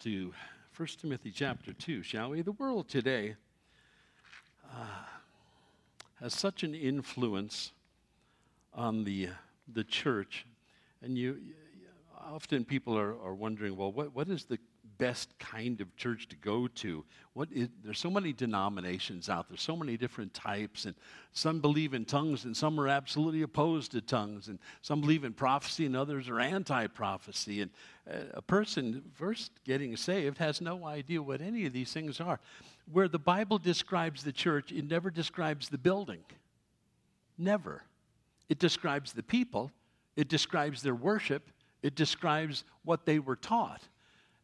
to 1 Timothy chapter 2, shall we? The world today uh, has such an influence on the, the church. And you, often people are, are wondering, well, what, what is the best kind of church to go to. What is, there's so many denominations out there, so many different types, and some believe in tongues, and some are absolutely opposed to tongues, and some believe in prophecy, and others are anti-prophecy. And uh, a person first getting saved has no idea what any of these things are. Where the Bible describes the church, it never describes the building. Never. It describes the people. It describes their worship. It describes what they were taught.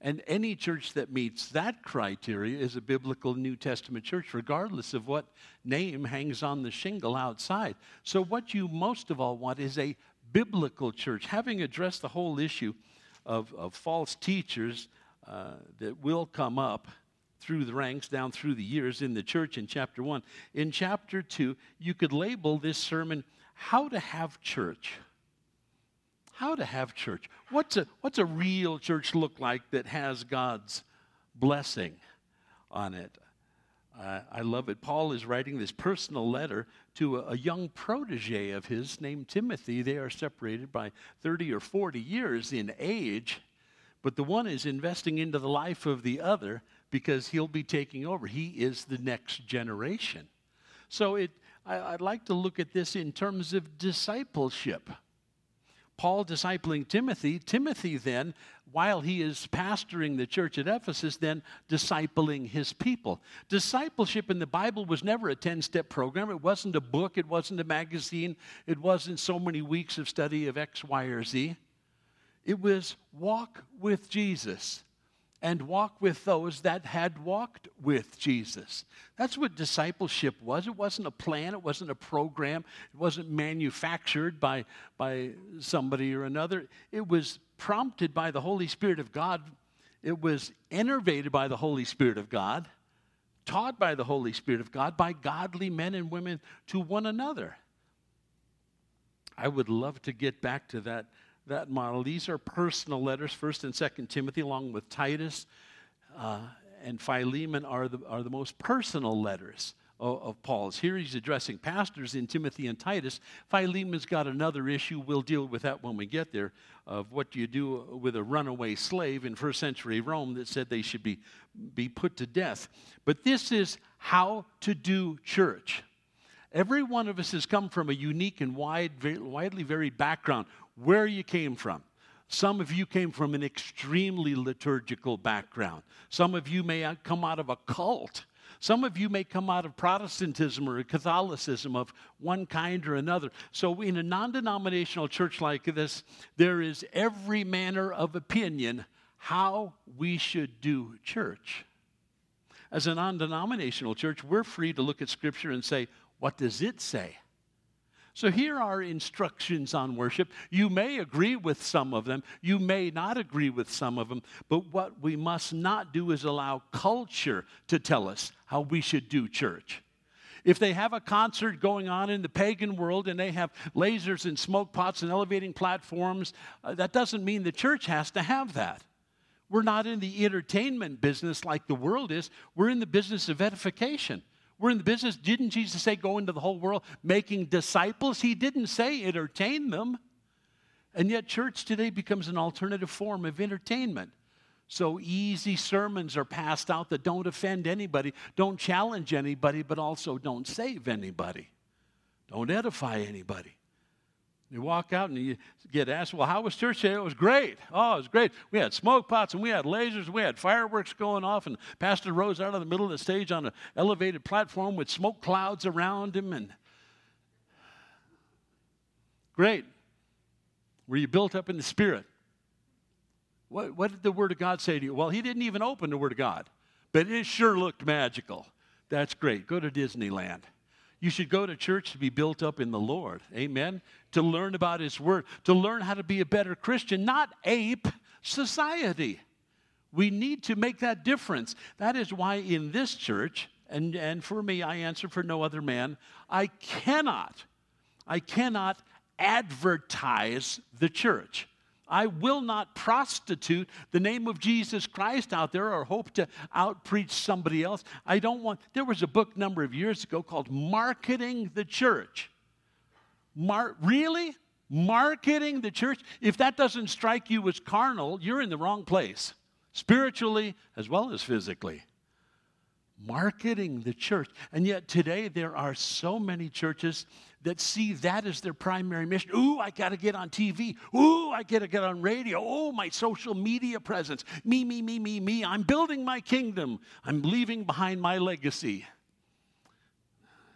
And any church that meets that criteria is a biblical New Testament church, regardless of what name hangs on the shingle outside. So, what you most of all want is a biblical church. Having addressed the whole issue of, of false teachers uh, that will come up through the ranks, down through the years in the church in chapter 1, in chapter 2, you could label this sermon, How to Have Church how to have church. What's a, what's a real church look like that has God's blessing on it? Uh, I love it. Paul is writing this personal letter to a, a, young protege of his named Timothy. They are separated by 30 or 40 years in age, but the one is investing into the life of the other because he'll be taking over. He is the next generation. So it, I, I'd like to look at this in terms of discipleship. Paul discipling Timothy, Timothy then, while he is pastoring the church at Ephesus, then discipling his people. Discipleship in the Bible was never a 10 step program. It wasn't a book, it wasn't a magazine, it wasn't so many weeks of study of X, Y, or Z. It was walk with Jesus and walk with those that had walked with Jesus. That's what discipleship was. It wasn't a plan, it wasn't a program, it wasn't manufactured by, by somebody or another. It was prompted by the Holy Spirit of God, it was innervated by the Holy Spirit of God, taught by the Holy Spirit of God, by godly men and women to one another. I would love to get back to that that model. These are personal letters, 1st and 2nd Timothy, along with Titus uh, and Philemon, are the, are the most personal letters of, of, Paul's. Here he's addressing pastors in Timothy and Titus. Philemon's got another issue. We'll deal with that when we get there of what do you do with a runaway slave in first century Rome that said they should be, be put to death. But this is how to do church. Every one of us has come from a unique and wide, very, widely varied background where you came from. Some of you came from an extremely liturgical background. Some of you may come out of a cult. Some of you may come out of Protestantism or Catholicism of one kind or another. So, in a non denominational church like this, there is every manner of opinion how we should do church. As a non denominational church, we're free to look at Scripture and say, what does it say? So here are instructions on worship. You may agree with some of them, you may not agree with some of them, but what we must not do is allow culture to tell us how we should do church. If they have a concert going on in the pagan world and they have lasers and smoke pots and elevating platforms, uh, that doesn't mean the church has to have that. We're not in the entertainment business like the world is, we're in the business of edification. We're in the business. Didn't Jesus say, go into the whole world making disciples? He didn't say entertain them. And yet, church today becomes an alternative form of entertainment. So easy sermons are passed out that don't offend anybody, don't challenge anybody, but also don't save anybody, don't edify anybody. You walk out and you get asked, Well, how was church today? It was great. Oh, it was great. We had smoke pots and we had lasers, we had fireworks going off, and Pastor rose out of the middle of the stage on an elevated platform with smoke clouds around him. And great. Were you built up in the Spirit? What, what did the Word of God say to you? Well, he didn't even open the Word of God, but it sure looked magical. That's great. Go to Disneyland. You should go to church to be built up in the Lord. Amen. To learn about His Word, to learn how to be a better Christian, not ape society. We need to make that difference. That is why in this church, and, and for me, I answer for no other man, I cannot, I cannot advertise the church. I will not prostitute the name of Jesus Christ out there or hope to outpreach somebody else. I don't want, there was a book a number of years ago called Marketing the Church. Mar- really? Marketing the church? If that doesn't strike you as carnal, you're in the wrong place, spiritually as well as physically marketing the church. And yet today there are so many churches that see that as their primary mission. Ooh, I got to get on TV. Ooh, I got to get on radio. Oh, my social media presence. Me, me, me, me, me. I'm building my kingdom. I'm leaving behind my legacy.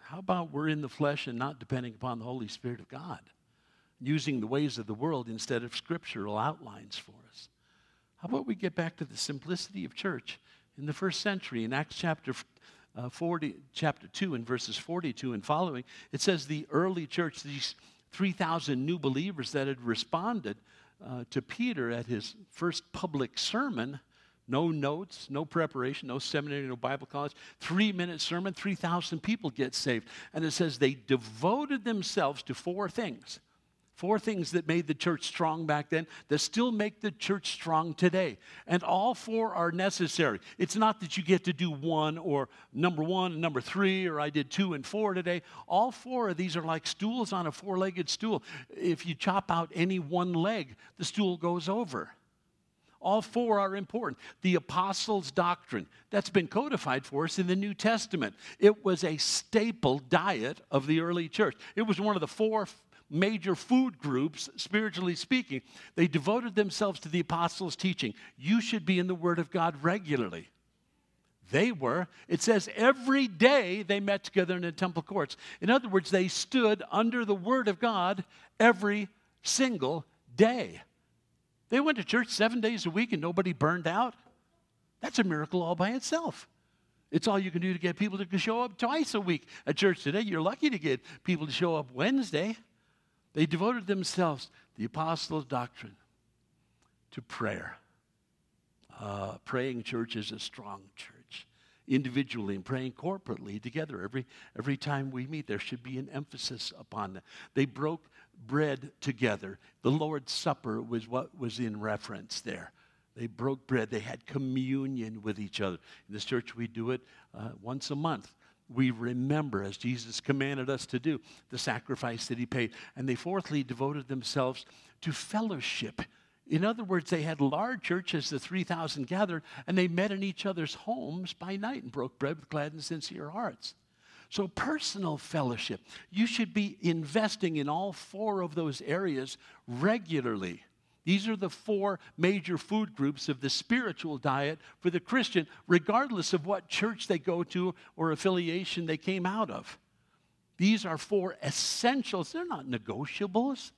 How about we're in the flesh and not depending upon the Holy Spirit of God, using the ways of the world instead of scriptural outlines for us? How about we get back to the simplicity of church in the first century in Acts chapter uh, 40, chapter 2 and verses 42 and following, it says the early church, these 3,000 new believers that had responded uh, to Peter at his first public sermon, no notes, no preparation, no seminary, no Bible college, three minute sermon, 3,000 people get saved. And it says they devoted themselves to four things Four things that made the church strong back then that still make the church strong today. And all four are necessary. It's not that you get to do one or number one and number three, or I did two and four today. All four of these are like stools on a four legged stool. If you chop out any one leg, the stool goes over. All four are important. The apostles' doctrine, that's been codified for us in the New Testament. It was a staple diet of the early church. It was one of the four major food groups, spiritually speaking. They devoted themselves to the apostles' teaching. You should be in the Word of God regularly. They were. It says every day they met together in the temple courts. In other words, they stood under the Word of God every single day. They went to church seven days a week and nobody burned out. That's a miracle all by itself. It's all you can do to get people to show up twice a week at church today. You're lucky to get people to show up Wednesday. They devoted themselves, the apostles' doctrine, to prayer. Uh, praying church is a strong church. Individually and praying corporately together every, every time we meet, there should be an emphasis upon that. They broke bread together. The Lord's Supper was what was in reference there. They broke bread. They had communion with each other. In this church, we do it uh, once a month we remember, as Jesus commanded us to do, the sacrifice that he paid. And they fourthly devoted themselves to fellowship. In other words, they had large churches, the 3,000 gathered, and they met in each other's homes by night and broke bread with glad and sincere hearts. So, personal fellowship. You should be investing in all four of those areas regularly. These are the four major food groups of the spiritual diet for the Christian, regardless of what church they go to or affiliation they came out of. These are four essentials, they're not negotiables.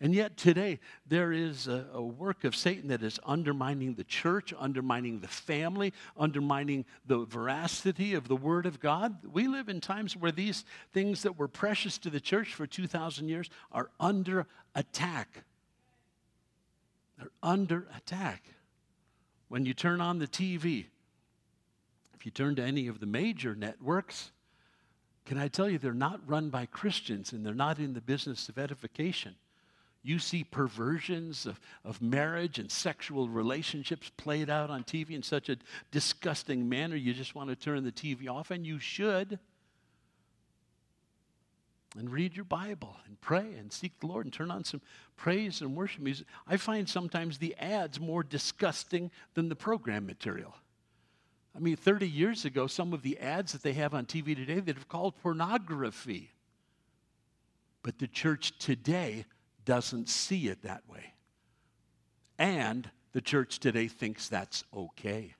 And yet, today, there is a, a, work of Satan that is undermining the church, undermining the family, undermining the veracity of the Word of God. We live in times where these things that were precious to the church for 2,000 years are under attack. They're under attack. When you turn on the TV, if you turn to any of the major networks, can I tell you, they're not run by Christians and they're not in the business of edification. You see perversions of, of marriage and sexual relationships played out on TV in such a disgusting manner, you just want to turn the TV off, and you should and read your Bible and pray and seek the Lord and turn on some praise and worship music. I find sometimes the ads more disgusting than the program material. I mean, 30 years ago, some of the ads that they have on TV today that have called pornography. But the church today doesn't see it that way. And the church today thinks that's okay.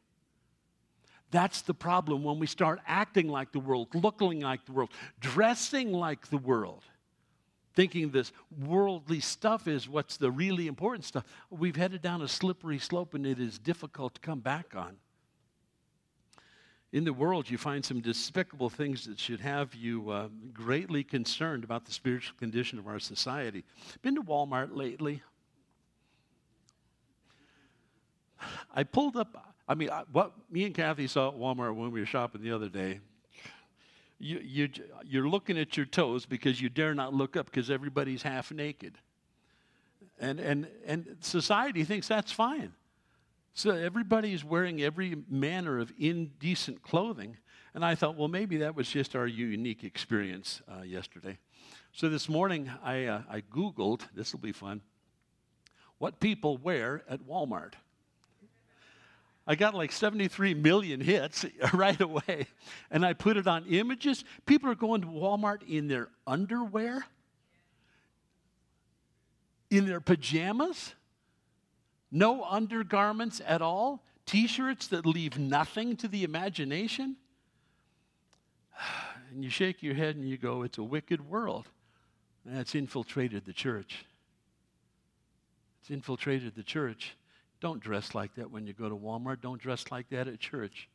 That's the problem when we start acting like the world, looking like the world, dressing like the world, thinking this worldly stuff is what's the really important stuff. We've headed down a slippery slope and it is difficult to come back on. In the world, you find some despicable things that should have you uh, greatly concerned about the spiritual condition of our society. Been to Walmart lately? I pulled up I mean, what me and Kathy saw at Walmart when we were shopping the other day, you, you, you're looking at your toes because you dare not look up because everybody's half naked. And, and, and society thinks that's fine. So everybody is wearing every manner of indecent clothing. And I thought, well, maybe that was just our unique experience uh, yesterday. So this morning, I, uh, I Googled, this will be fun, what people wear at Walmart. I got like 73 million hits right away. And I put it on images. People are going to Walmart in their underwear, in their pajamas, no undergarments at all, t shirts that leave nothing to the imagination. And you shake your head and you go, It's a wicked world. And it's infiltrated the church. It's infiltrated the church. Don't dress like that when you go to Walmart. Don't dress like that at church.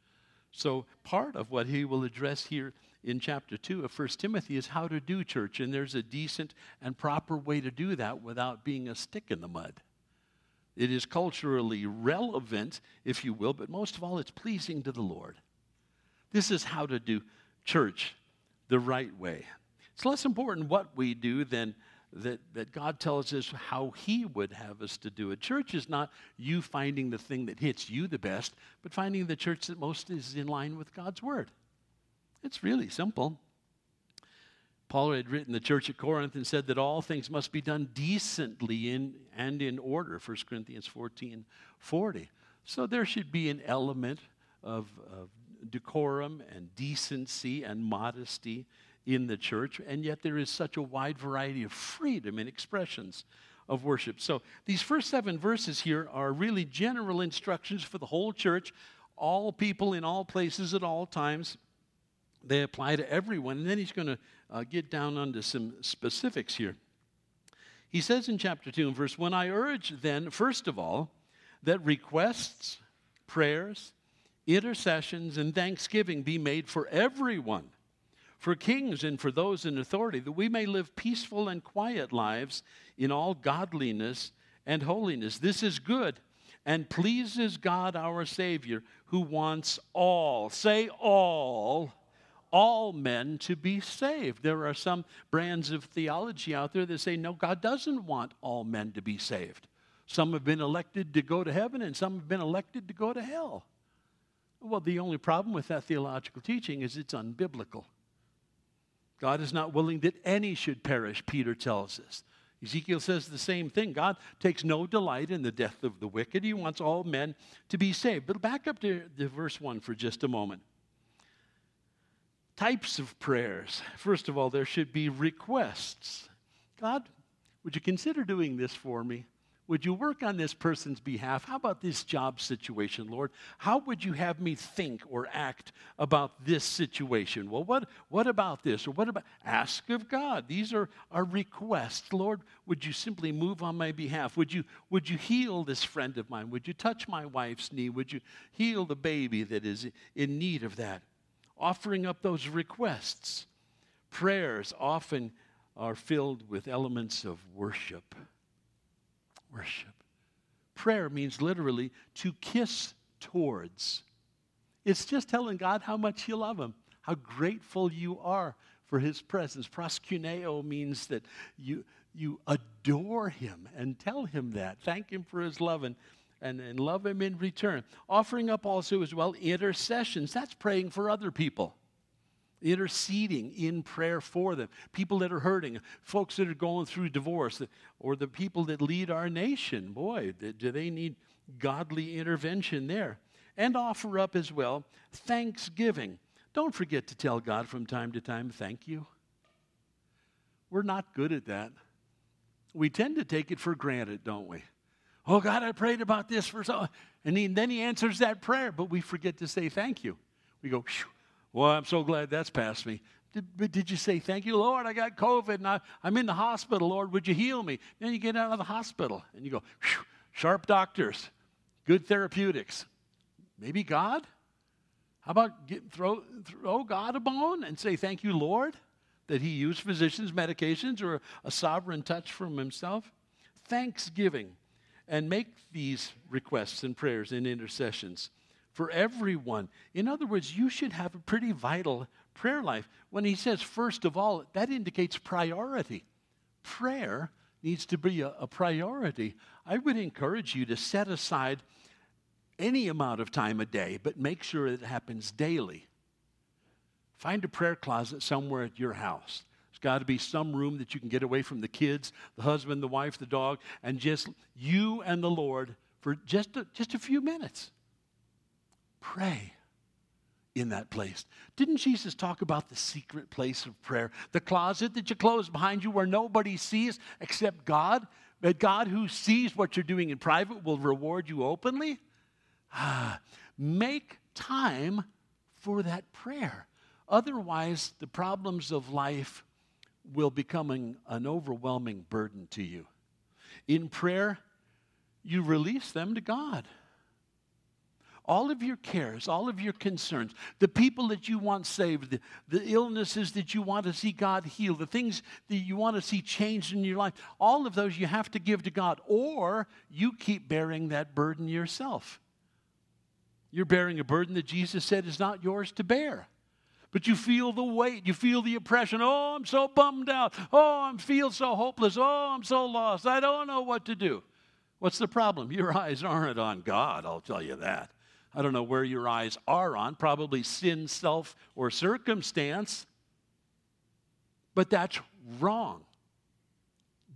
So, part of what he will address here in chapter 2 of 1 Timothy is how to do church. And there's a decent and proper way to do that without being a stick in the mud. It is culturally relevant, if you will, but most of all, it's pleasing to the Lord. This is how to do church the right way. It's less important what we do than that, that God tells us how He would have us to do it. Church is not you finding the thing that hits you the best, but finding the church that most is in line with God's Word. It's really simple. Paul had written the church at Corinth and said that all things must be done decently in, and in order, 1 Corinthians 14 40. So there should be an element of, of decorum and decency and modesty in the church, and yet there is such a wide variety of freedom and expressions of worship. So these first seven verses here are really general instructions for the whole church, all people in all places at all times. They apply to everyone. And then he's going to uh, get down onto some specifics here. He says in chapter 2 and verse 1 I urge then, first of all, that requests, prayers, intercessions, and thanksgiving be made for everyone for kings and for those in authority, that we may live peaceful and quiet lives in all godliness and holiness. This is good and pleases God our Savior, who wants all, say all, all men to be saved. There are some brands of theology out there that say, no, God doesn't want all men to be saved. Some have been elected to go to heaven, and some have been elected to go to hell. Well, the only problem with that theological teaching is it's unbiblical. God is not willing that any should perish, Peter tells us. Ezekiel says the same thing. God takes no delight in the death of the wicked. He wants all men to be saved. But back up to, to verse 1 for just a moment. Types of prayers. First of all, there should be requests. God, would you consider doing this for me? Would you work on this person's behalf? How about this job situation, Lord? How would you have me think or act about this situation? Well, what, what about this? Or what about ask of God? These are our requests. Lord, would you simply move on my behalf? Would you, would you heal this friend of mine? Would you touch my wife's knee? Would you heal the baby that is in need of that? Offering up those requests. Prayers often are filled with elements of worship worship. Prayer means literally to kiss towards. It's just telling God how much you love Him, how grateful you are for His presence. Proskuneo means that you, you adore Him and tell Him that. Thank Him for His love and, and, and love Him in return. Offering up also as well intercessions. That's praying for other people interceding in prayer for them. People that are hurting, folks that are going through divorce, or the people that lead our nation. Boy, do they need godly intervention there. And offer up as well thanksgiving. Don't forget to tell God from time to time, thank you. We're not good at that. We tend to take it for granted, don't we? Oh, God, I prayed about this for so. And then he answers that prayer, but we forget to say thank you. We go, well, I'm so glad that's past me. Did, did you say, Thank you, Lord, I got COVID and I, am in the hospital, Lord, would you heal me? Then you get out of the hospital and you go, Sharp doctors, good therapeutics. Maybe God? How about get, throw, throw God a bone and say, Thank you, Lord, that He used physicians' medications or a sovereign touch from Himself? Thanksgiving. And make these requests and prayers and intercessions for everyone. In other words, you should have a pretty vital prayer life. When he says, first of all, that indicates priority. Prayer needs to be a, a priority. I would encourage you to set aside any amount of time a day, but make sure it happens daily. Find a prayer closet somewhere at your house. There's got to be some room that you can get away from the kids, the husband, the wife, the dog, and just you and the Lord for just a, just a few minutes. Pray in that place. Didn't Jesus talk about the secret place of prayer? The closet that you close behind you where nobody sees except God? But God, who sees what you're doing in private, will reward you openly? Ah, make time for that prayer. Otherwise, the problems of life will become an, an overwhelming burden to you. In prayer, you release them to God all of your cares, all of your concerns, the people that you want saved, the, the, illnesses that you want to see God heal, the things that you want to see changed in your life, all of those you have to give to God, or you keep bearing that burden yourself. You're bearing a burden that Jesus said is not yours to bear. But you feel the weight, you feel the oppression. Oh, I'm so bummed out. Oh, I feel so hopeless. Oh, I'm so lost. I don't know what to do. What's the problem? Your eyes aren't on God, I'll tell you that. I don't know where your eyes are on, probably sin, self, or circumstance. But that's wrong.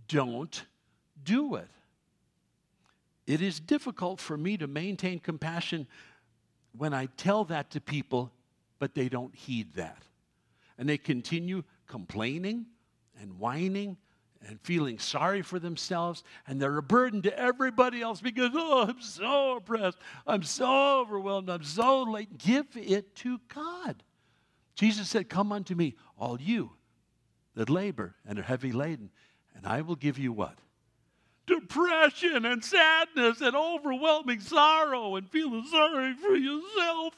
Don't do it. It is difficult for me to maintain compassion when I tell that to people, but they don't heed that. And they continue complaining and whining and feeling sorry for themselves, and they're a burden to everybody else because, oh, I'm so oppressed, I'm so overwhelmed, I'm so late. Give it to God. Jesus said, Come unto me, all you that labor and are heavy laden, and I will give you what? Depression and sadness and overwhelming sorrow and feeling sorry for yourself.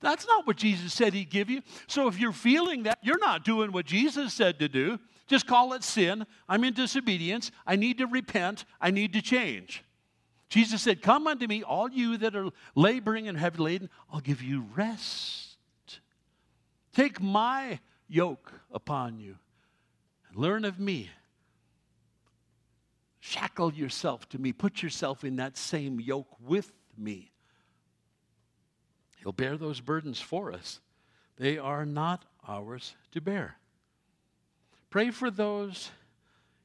That's not what Jesus said He'd give you. So if you're feeling that, you're not doing what Jesus said to do. Just call it sin. I'm in disobedience. I need to repent. I need to change. Jesus said, Come unto me, all you that are laboring and heavy laden, I'll give you rest. Take my yoke upon you and learn of me. Shackle yourself to me. Put yourself in that same yoke with me. He'll bear those burdens for us. They are not ours to bear. Pray for those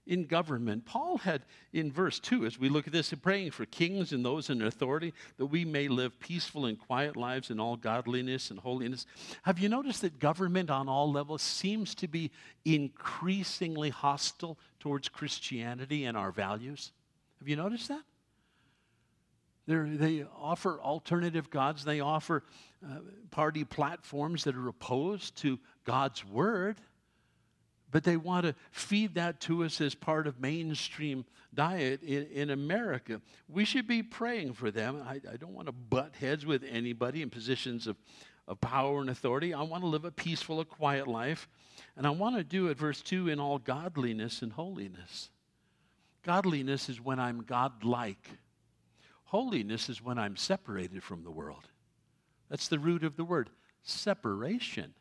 in government. Paul had in verse 2, as we look at this, praying for kings and those in authority, that we may live peaceful and quiet lives in all godliness and holiness. Have you noticed that government on all levels seems to be increasingly hostile towards Christianity and our values? Have you noticed that? They're, they offer alternative gods, they offer uh, party platforms that are opposed to God's word but they want to feed that to us as part of mainstream diet in, in America. We should be praying for them. I, I don't want to butt heads with anybody in positions of, of power and authority. I want to live a peaceful, a quiet life. And I want to do it, verse 2, in all godliness and holiness. Godliness is when I'm godlike. Holiness is when I'm separated from the world. That's the root of the word separation.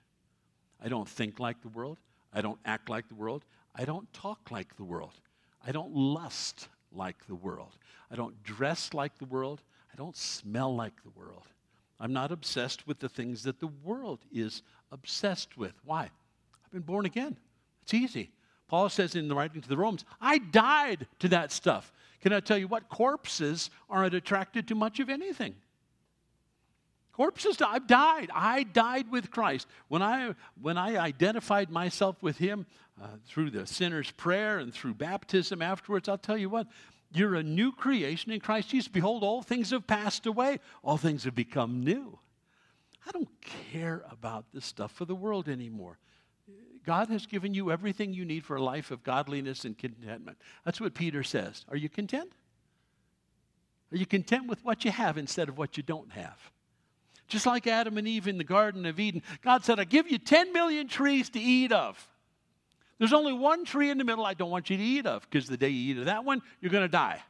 I don't think like the world. I don't act like the world. I don't talk like the world. I don't lust like the world. I don't dress like the world. I don't smell like the world. I'm not obsessed with the things that the world is obsessed with. Why? I've been born again. It's easy. Paul says in the writing to the Romans, I died to that stuff. Can I tell you what? Corpses aren't attracted to much of anything. Corpses, I've died. I died with Christ. When I, when I identified myself with Him uh, through the sinner's prayer and through baptism afterwards, I'll tell you what, you're a new creation in Christ Jesus. Behold, all things have passed away, all things have become new. I don't care about this stuff for the world anymore. God has given you everything you need for a life of godliness and contentment. That's what Peter says. Are you content? Are you content with what you have instead of what you don't have? Just like Adam and Eve in the Garden of Eden, God said, I give you 10 million trees to eat of. There's only one tree in the middle I don't want you to eat of because the day you eat of that one, you're going to die.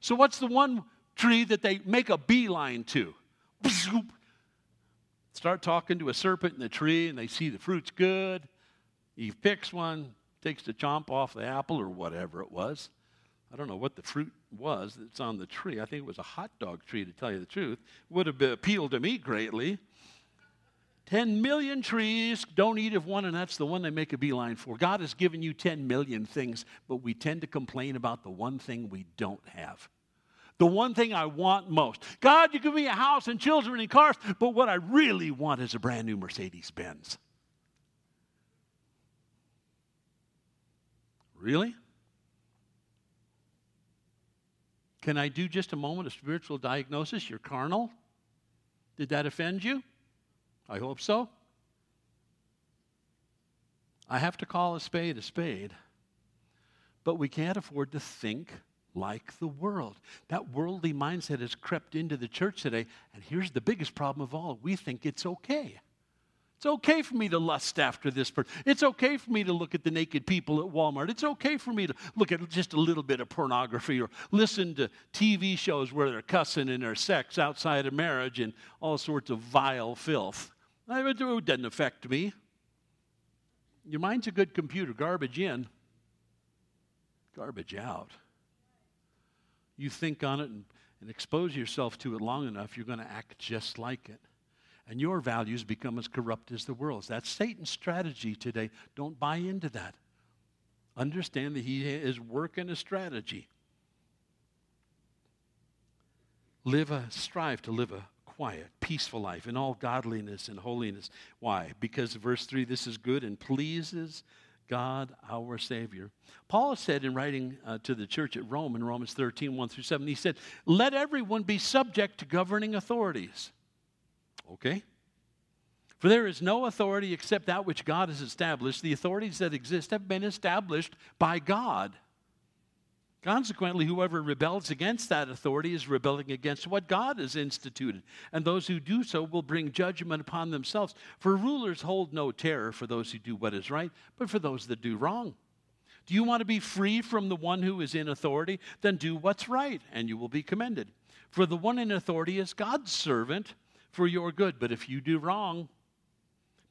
So, what's the one tree that they make a beeline to? Start talking to a serpent in the tree, and they see the fruit's good. Eve picks one, takes the chomp off the apple or whatever it was. I don't know what the fruit was that's on the tree. I think it was a hot dog tree, to tell you the truth. Would have appealed to me greatly. 10 million trees, don't eat of one, and that's the one they make a beeline for. God has given you 10 million things, but we tend to complain about the one thing we don't have. The one thing I want most. God, you give me a house and children and cars, but what I really want is a brand new Mercedes Benz. Really? Can I do just a moment of spiritual diagnosis? You're carnal? Did that offend you? I hope so. I have to call a spade a spade, but we can't afford to think like the world. That worldly mindset has crept into the church today, and here's the biggest problem of all we think it's okay. It's okay for me to lust after this person. It's okay for me to look at the naked people at Walmart. It's okay for me to look at just a little bit of pornography or listen to TV shows where they're cussing and their sex outside of marriage and all sorts of vile filth. It doesn't affect me. Your mind's a good computer, garbage in, garbage out. You think on it and, and expose yourself to it long enough, you're going to act just like it and your values become as corrupt as the world's. That's Satan's strategy today. Don't buy into that. Understand that he is working a strategy. Live a strive to live a quiet, peaceful life in all godliness and holiness. Why? Because verse 3 this is good and pleases God our Savior. Paul said in writing uh, to the church at Rome in Romans 13, 1 through 7, he said, Let everyone be subject to governing authorities Okay? For there is no authority except that which God has established. The authorities that exist have been established by God. Consequently, whoever rebels against that authority is rebelling against what God has instituted, and those who do so will bring judgment upon themselves. For rulers hold no terror for those who do what is right, but for those that do wrong. Do you want to be free from the one who is in authority? Then do what's right, and you will be commended. For the one in authority is God's servant for your good. But if you do wrong,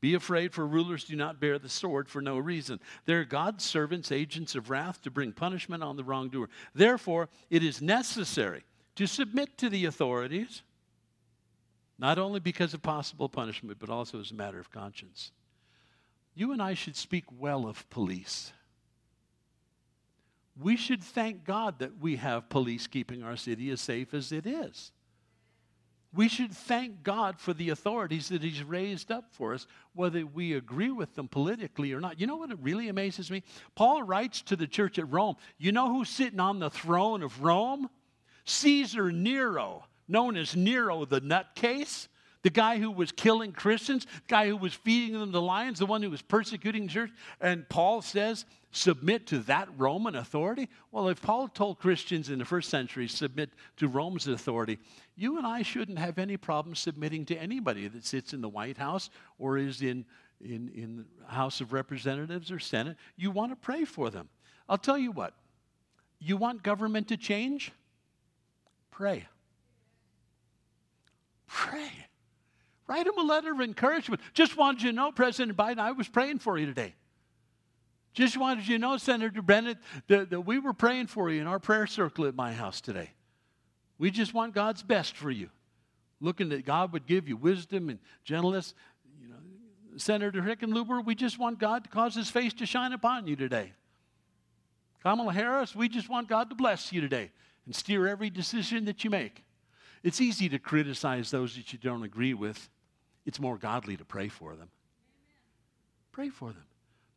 be afraid, for rulers do not bear the sword for no reason. They're God's servants, agents of wrath, to bring punishment on the wrongdoer. Therefore, it is necessary to submit to the authorities, not only because of possible punishment, but also as a matter of conscience. You and I should speak well of police. We should thank God that we have police keeping our city as safe as it is. We should thank God for the authorities that He's raised up for us, whether we agree with them politically or not. You know what It really amazes me? Paul writes to the church at Rome. You know who's sitting on the throne of Rome? Caesar Nero, known as Nero the nutcase the guy who was killing Christians, the guy who was feeding them the lions, the one who was persecuting the church. And Paul says, submit to that Roman authority? Well, if Paul told Christians in the first century, submit to Rome's authority, you and I shouldn't have any problem submitting to anybody that sits in the White House or is in, in, in the House of Representatives or Senate. You want to pray for them. I'll tell you what, you want government to change? Pray. Pray. Write him a letter of encouragement. Just wanted you to know, President Biden, I was praying for you today. Just wanted you to know, Senator Bennet, that, that we were praying for you in our prayer circle at my house today. We just want God's best for you. Looking that God would give you wisdom and gentleness. You know, Senator Hickenlooper, we just want God to cause his face to shine upon you today. Kamala Harris, we just want God to bless you today and steer every decision that you make. It's easy to criticize those that you don't agree with it's more godly to pray for them. Pray for them.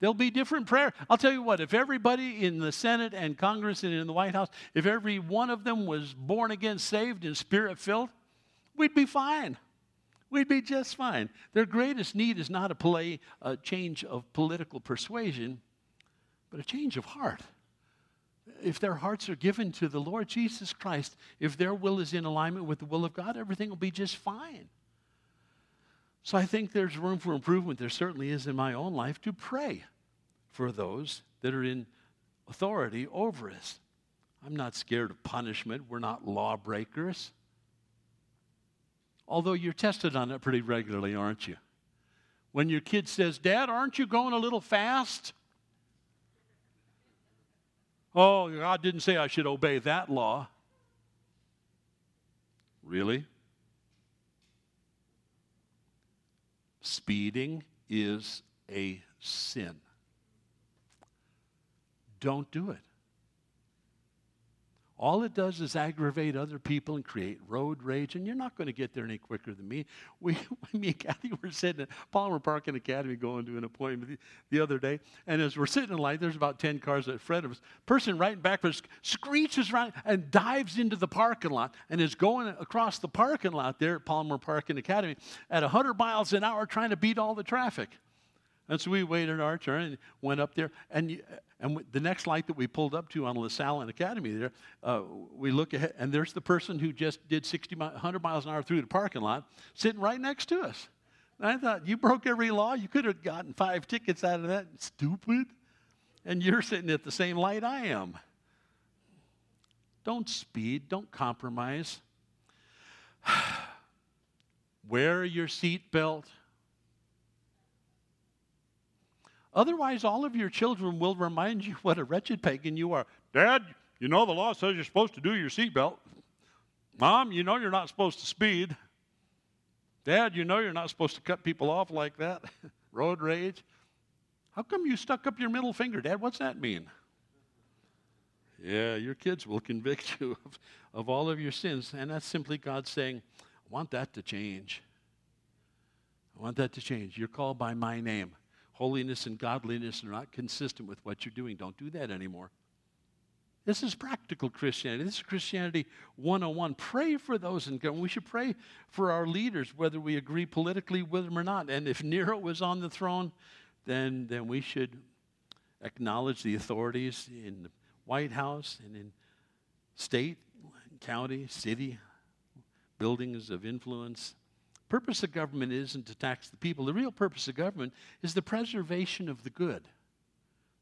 There'll be different prayer. I'll tell you what, if everybody in the Senate and Congress and in the White House, if every one of them was born again, saved, and spirit filled, we'd be fine. We'd be just fine. Their greatest need is not a, play, a change of political persuasion, but a change of heart. If their hearts are given to the Lord Jesus Christ, if their will is in alignment with the will of God, everything will be just fine. So I think there's room for improvement. There certainly is in my own life to pray for those that are in authority over us. I'm not scared of punishment. We're not lawbreakers. Although you're tested on it pretty regularly, aren't you? When your kid says, Dad, aren't you going a little fast? Oh, God didn't say I should obey that law. Really? Speeding is a sin. Don't do it. All it does is aggravate other people and create road rage, and you're not going to get there any quicker than me. We, me and Kathy were sitting at Palmer Park and Academy going to an appointment the, the, other day, and as we're sitting in line, there's about 10 cars in front of us. Person right in back of us screeches around and dives into the parking lot and is going across the parking lot there at Palmer Park and Academy at 100 miles an hour trying to beat all the traffic. And so we waited our turn and went up there. And, and the next light that we pulled up to on LaSalle and Academy there, uh, we look ahead, and there's the person who just did 60, 100 miles an hour through the parking lot sitting right next to us. And I thought, you broke every law. You could have gotten five tickets out of that. Stupid. And you're sitting at the same light I am. Don't speed. Don't compromise. Wear your seatbelt. Otherwise, all of your children will remind you what a wretched pagan you are. Dad, you know the law says you're supposed to do your seatbelt. Mom, you know you're not supposed to speed. Dad, you know you're not supposed to cut people off like that. Road rage. How come you stuck up your middle finger, Dad? What's that mean? Yeah, your kids will convict you of, of all of your sins. And that's simply God saying, I want that to change. I want that to change. You're called by my name holiness and godliness are not consistent with what you're doing. Don't do that anymore. This is practical Christianity. This is Christianity 101. Pray for those in government. We should pray for our leaders, whether we agree politically with them or not. And if Nero was on the throne, then, then we should acknowledge the authorities in the White House and in state, county, city, buildings of influence, purpose of government isn't to tax the people. The real purpose of government is the preservation of the good.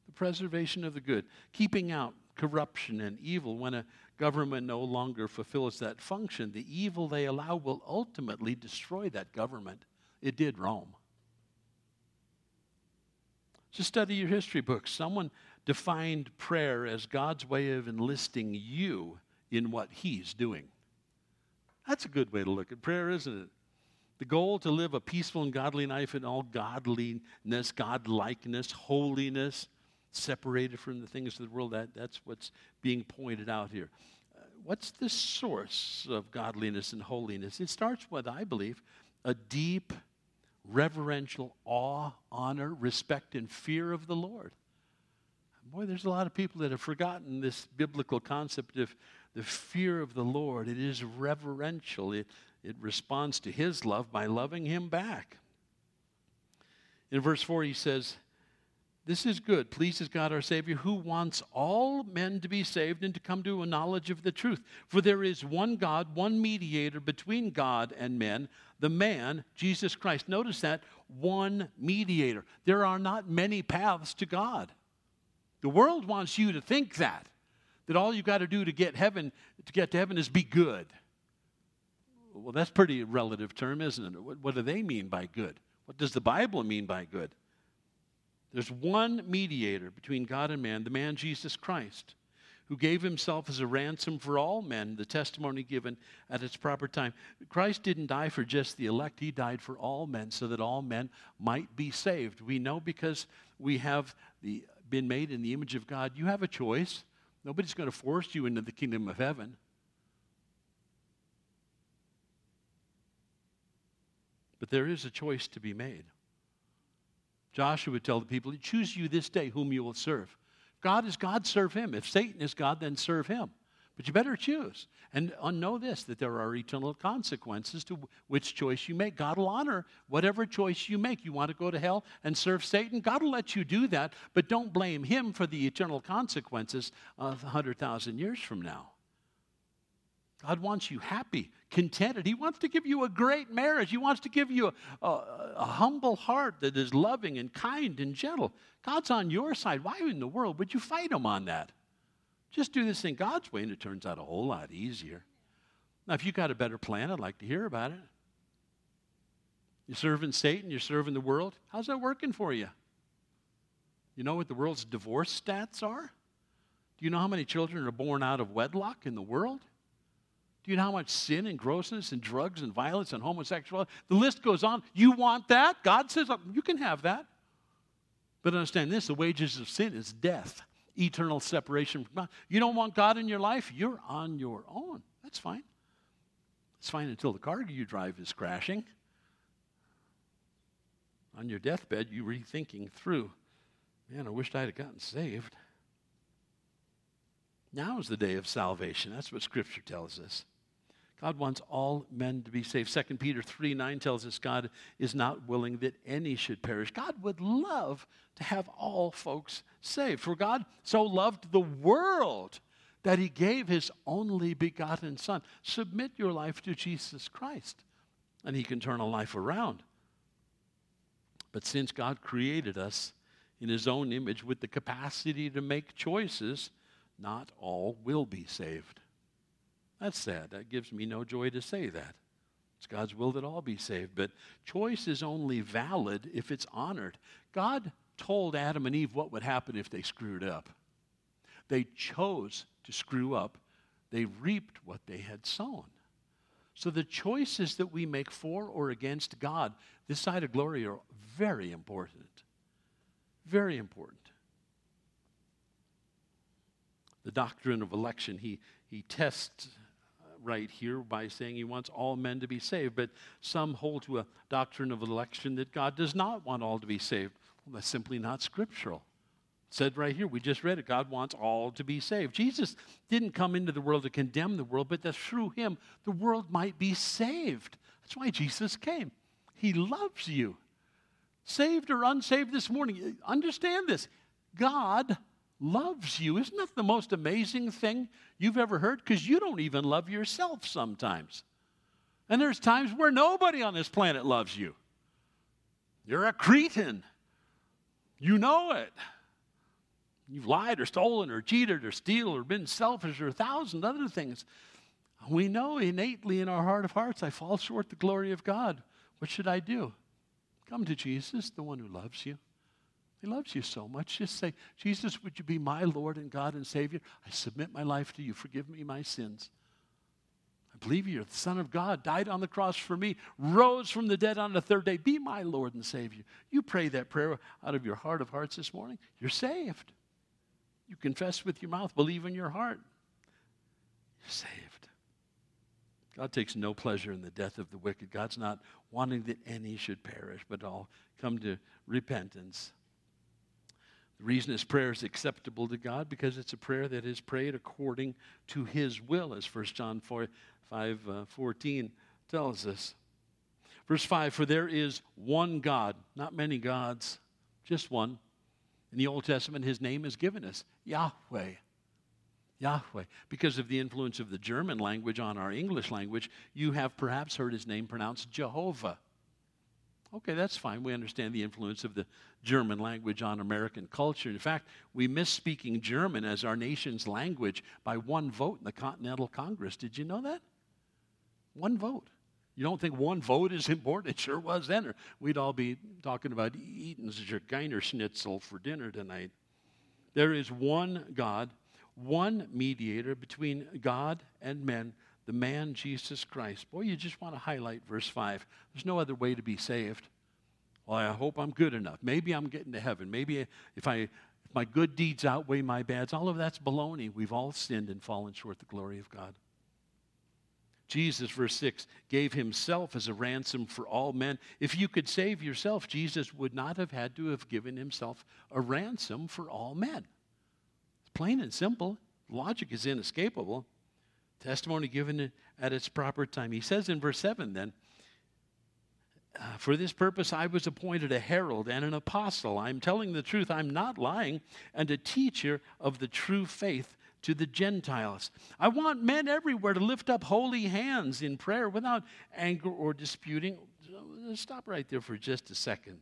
The preservation of the good. Keeping out corruption and evil when a government no longer fulfills that function. The evil they allow will ultimately destroy that government. It did Rome. Just study your history books. Someone defined prayer as God's way of enlisting you in what He's doing. That's a good way to look at prayer, isn't it? The goal to live a peaceful and godly life in all godliness, godlikeness, holiness, separated from the things of the world. That, that's what's being pointed out here. Uh, what's the source of godliness and holiness? It starts with, I believe, a deep, reverential awe, honor, respect, and fear of the Lord. Boy, there's a lot of people that have forgotten this biblical concept of the fear of the Lord. It is reverential. It, it responds to his love by loving him back. In verse 4, he says, This is good, pleases God our Savior, who wants all men to be saved and to come to a knowledge of the truth. For there is one God, one mediator between God and men, the man, Jesus Christ. Notice that one mediator. There are not many paths to God. The world wants you to think that, that all you've got to do to get heaven, to get to heaven is be good. Well, that's pretty relative term, isn't it? What, what do they mean by good? What does the Bible mean by good? There's one mediator between God and man, the man Jesus Christ, who gave himself as a ransom for all men, the testimony given at its proper time. Christ didn't die for just the elect, he died for all men so that all men might be saved. We know because we have the, been made in the image of God, you have a choice. Nobody's going to force you into the kingdom of heaven. But there is a choice to be made. Joshua would tell the people, Choose you this day whom you will serve. God is God, serve him. If Satan is God, then serve him. But you better choose. And uh, know this that there are eternal consequences to which choice you make. God will honor whatever choice you make. You want to go to hell and serve Satan? God will let you do that, but don't blame him for the eternal consequences of 100,000 years from now. God wants you happy, contented. He wants to give you a great marriage. He wants to give you a, a, a, humble heart that is loving and kind and gentle. God's on your side. Why in the world would you fight him on that? Just do this thing God's way, and it turns out a whole lot easier. Now, if you've got a better plan, I'd like to hear about it. You're serving Satan, you're serving the world. How's that working for you? You know what the world's divorce stats are? Do you know how many children are born out of wedlock in the world? You know how much sin and grossness and drugs and violence and homosexuality? The list goes on. You want that? God says, you can have that. But understand this the wages of sin is death, eternal separation from God. You don't want God in your life? You're on your own. That's fine. It's fine until the car you drive is crashing. On your deathbed, you rethinking through, man, I wished I'd have gotten saved. Now is the day of salvation. That's what Scripture tells us. God wants all men to be saved. 2 Peter 3 9 tells us God is not willing that any should perish. God would love to have all folks saved. For God so loved the world that he gave his only begotten Son. Submit your life to Jesus Christ, and he can turn a life around. But since God created us in his own image with the capacity to make choices, not all will be saved. That's sad. That gives me no joy to say that. It's God's will that all be saved. But choice is only valid if it's honored. God told Adam and Eve what would happen if they screwed up. They chose to screw up, they reaped what they had sown. So the choices that we make for or against God this side of glory are very important. Very important. The doctrine of election, he, he tests right here by saying he wants all men to be saved, but some hold to a doctrine of election that God does not want all to be saved. Well, that's simply not scriptural. It said right here, we just read it, God wants all to be saved. Jesus didn't come into the world to condemn the world, but that through him the world might be saved. That's why Jesus came. He loves you. Saved or unsaved this morning, understand this. God loves you. Isn't that the most amazing thing you've ever heard? Because you don't even love yourself sometimes. And there's times where nobody on this planet loves you. You're a cretin. You know it. You've lied or stolen or cheated or steal or been selfish or a thousand other things. We know innately in our heart of hearts, I fall short the glory of God. What should I do? Come to Jesus, the one who loves you. He loves you so much. Just say, Jesus, would you be my Lord and God and Savior? I submit my life to you. Forgive me my sins. I believe you're the Son of God, died on the cross for me, rose from the dead on the third day. Be my Lord and Savior. You pray that prayer out of your heart of hearts this morning. You're saved. You confess with your mouth, believe in your heart. You're saved. God takes no pleasure in the death of the wicked. God's not wanting that any should perish, but all come to repentance. The reason his prayer is acceptable to God because it's a prayer that is prayed according to his will, as 1 John 4, 5 uh, 14 tells us. Verse 5 For there is one God, not many gods, just one. In the Old Testament, his name is given us Yahweh. Yahweh. Because of the influence of the German language on our English language, you have perhaps heard his name pronounced Jehovah. Okay, that's fine. We understand the influence of the German language on American culture. In fact, we miss speaking German as our nation's language by one vote in the Continental Congress. Did you know that? One vote. You don't think one vote is important? It sure was then. Or we'd all be talking about eating Zergeiner schnitzel for dinner tonight. There is one God, one mediator between God and men, the man Jesus Christ. Boy, you just want to highlight verse 5. There's no other way to be saved. Well, I hope I'm good enough. Maybe I'm getting to heaven. Maybe if I if my good deeds outweigh my bads, all of that's baloney. We've all sinned and fallen short of the glory of God. Jesus, verse 6, gave himself as a ransom for all men. If you could save yourself, Jesus would not have had to have given himself a ransom for all men. It's plain and simple. Logic is inescapable. Testimony given at its proper time. He says in verse 7 then, uh, for this purpose I was appointed a herald and an apostle. I'm telling the truth, I'm not lying, and a teacher of the true faith to the Gentiles. I want men everywhere to lift up holy hands in prayer without anger or disputing. Stop right there for just a second.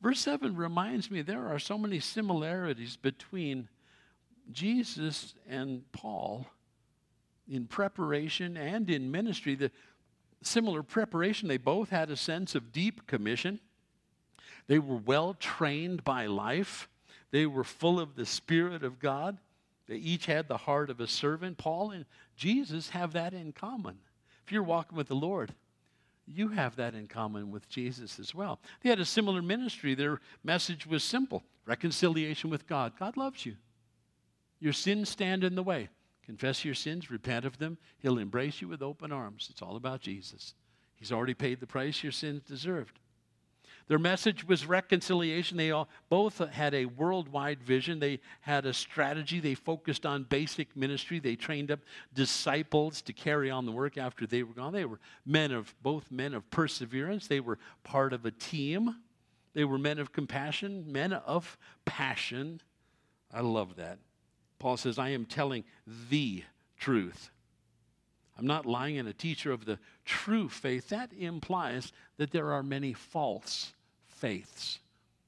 Verse 7 reminds me there are so many similarities between Jesus and Paul in preparation and in ministry. The similar preparation, they both had a sense of deep commission. They were well trained by life. They were full of the Spirit of God. They each had the heart of a servant. Paul and Jesus have that in common. If you're walking with the Lord, you have that in common with Jesus as well. They had a similar ministry. Their message was simple reconciliation with God. God loves you. Your sins stand in the way. Confess your sins, repent of them. He'll embrace you with open arms. It's all about Jesus. He's already paid the price your sins deserved. Their message was reconciliation. They all, both had a worldwide vision. They had a strategy. They focused on basic ministry. They trained up disciples to carry on the work after they were gone. They were men of both men of perseverance. They were part of a team. They were men of compassion, men of passion. I love that. Paul says, I am telling the truth. I'm not lying and a teacher of the true faith. That implies that there are many false faiths.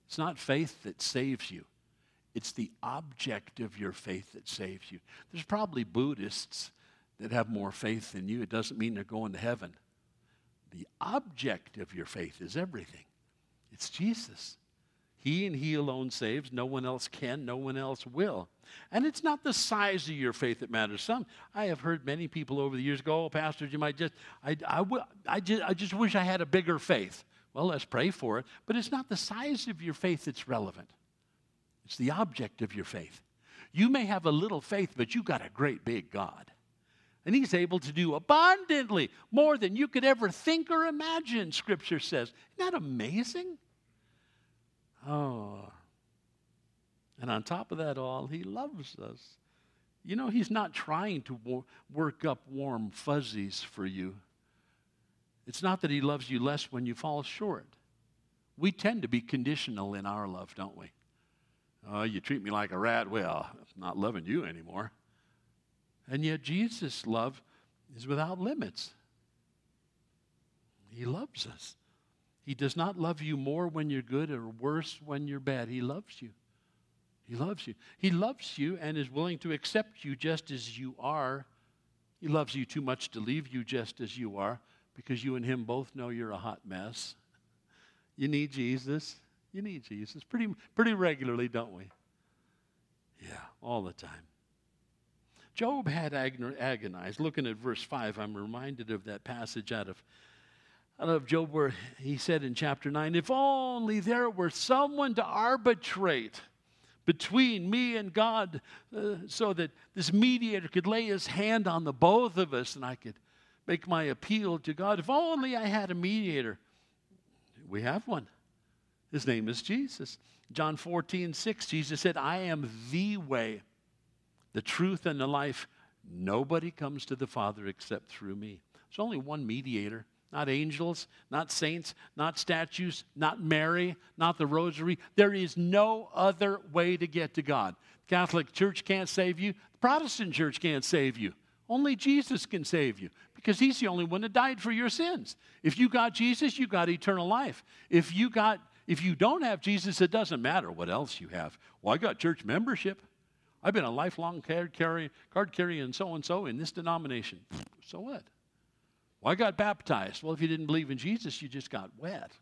It's not faith that saves you, it's the object of your faith that saves you. There's probably Buddhists that have more faith than you. It doesn't mean they're going to heaven. The object of your faith is everything, it's Jesus. He and He alone saves. No one else can, no one else will. And it's not the size of your faith that matters. Some, I have heard many people over the years go, oh, pastors, you might just, I, I, I, just, I just wish I had a bigger faith. Well, let's pray for it. But it's not the size of your faith that's relevant, it's the object of your faith. You may have a little faith, but you've got a great big God. And he's able to do abundantly more than you could ever think or imagine, Scripture says. Isn't that amazing? Oh. And on top of that all, he loves us. You know, he's not trying to wo- work up warm fuzzies for you. It's not that he loves you less when you fall short. We tend to be conditional in our love, don't we? Oh, you treat me like a rat. Well, I'm not loving you anymore. And yet, Jesus' love is without limits. He loves us. He does not love you more when you're good or worse when you're bad. He loves you. He loves you. He loves you and is willing to accept you just as you are. He loves you too much to leave you just as you are because you and Him both know you're a hot mess. You need Jesus. You need Jesus pretty, pretty regularly, don't we? Yeah, all the time. Job had agonized. Looking at verse 5, I'm reminded of that passage out of I love Job where he said in chapter 9, if only there were someone to arbitrate between me and God uh, so that this mediator could lay his hand on the both of us and I could make my appeal to God. If only I had a mediator. We have one. His name is Jesus. John 14, 6, Jesus said, I am the way, the truth, and the life. Nobody comes to the Father except through me. There's only one mediator not angels, not saints, not statues, not Mary, not the rosary. There is no other way to get to God. Catholic Church can't save you. The Protestant Church can't save you. Only Jesus can save you because he's the only one that died for your sins. If you got Jesus, you got eternal life. If you got if you don't have Jesus, it doesn't matter what else you have. Well, I got church membership. I've been a lifelong card carrying, card carrying so and so in this denomination. So what? Well, I got baptized. Well, if you didn't believe in Jesus, you just got wet.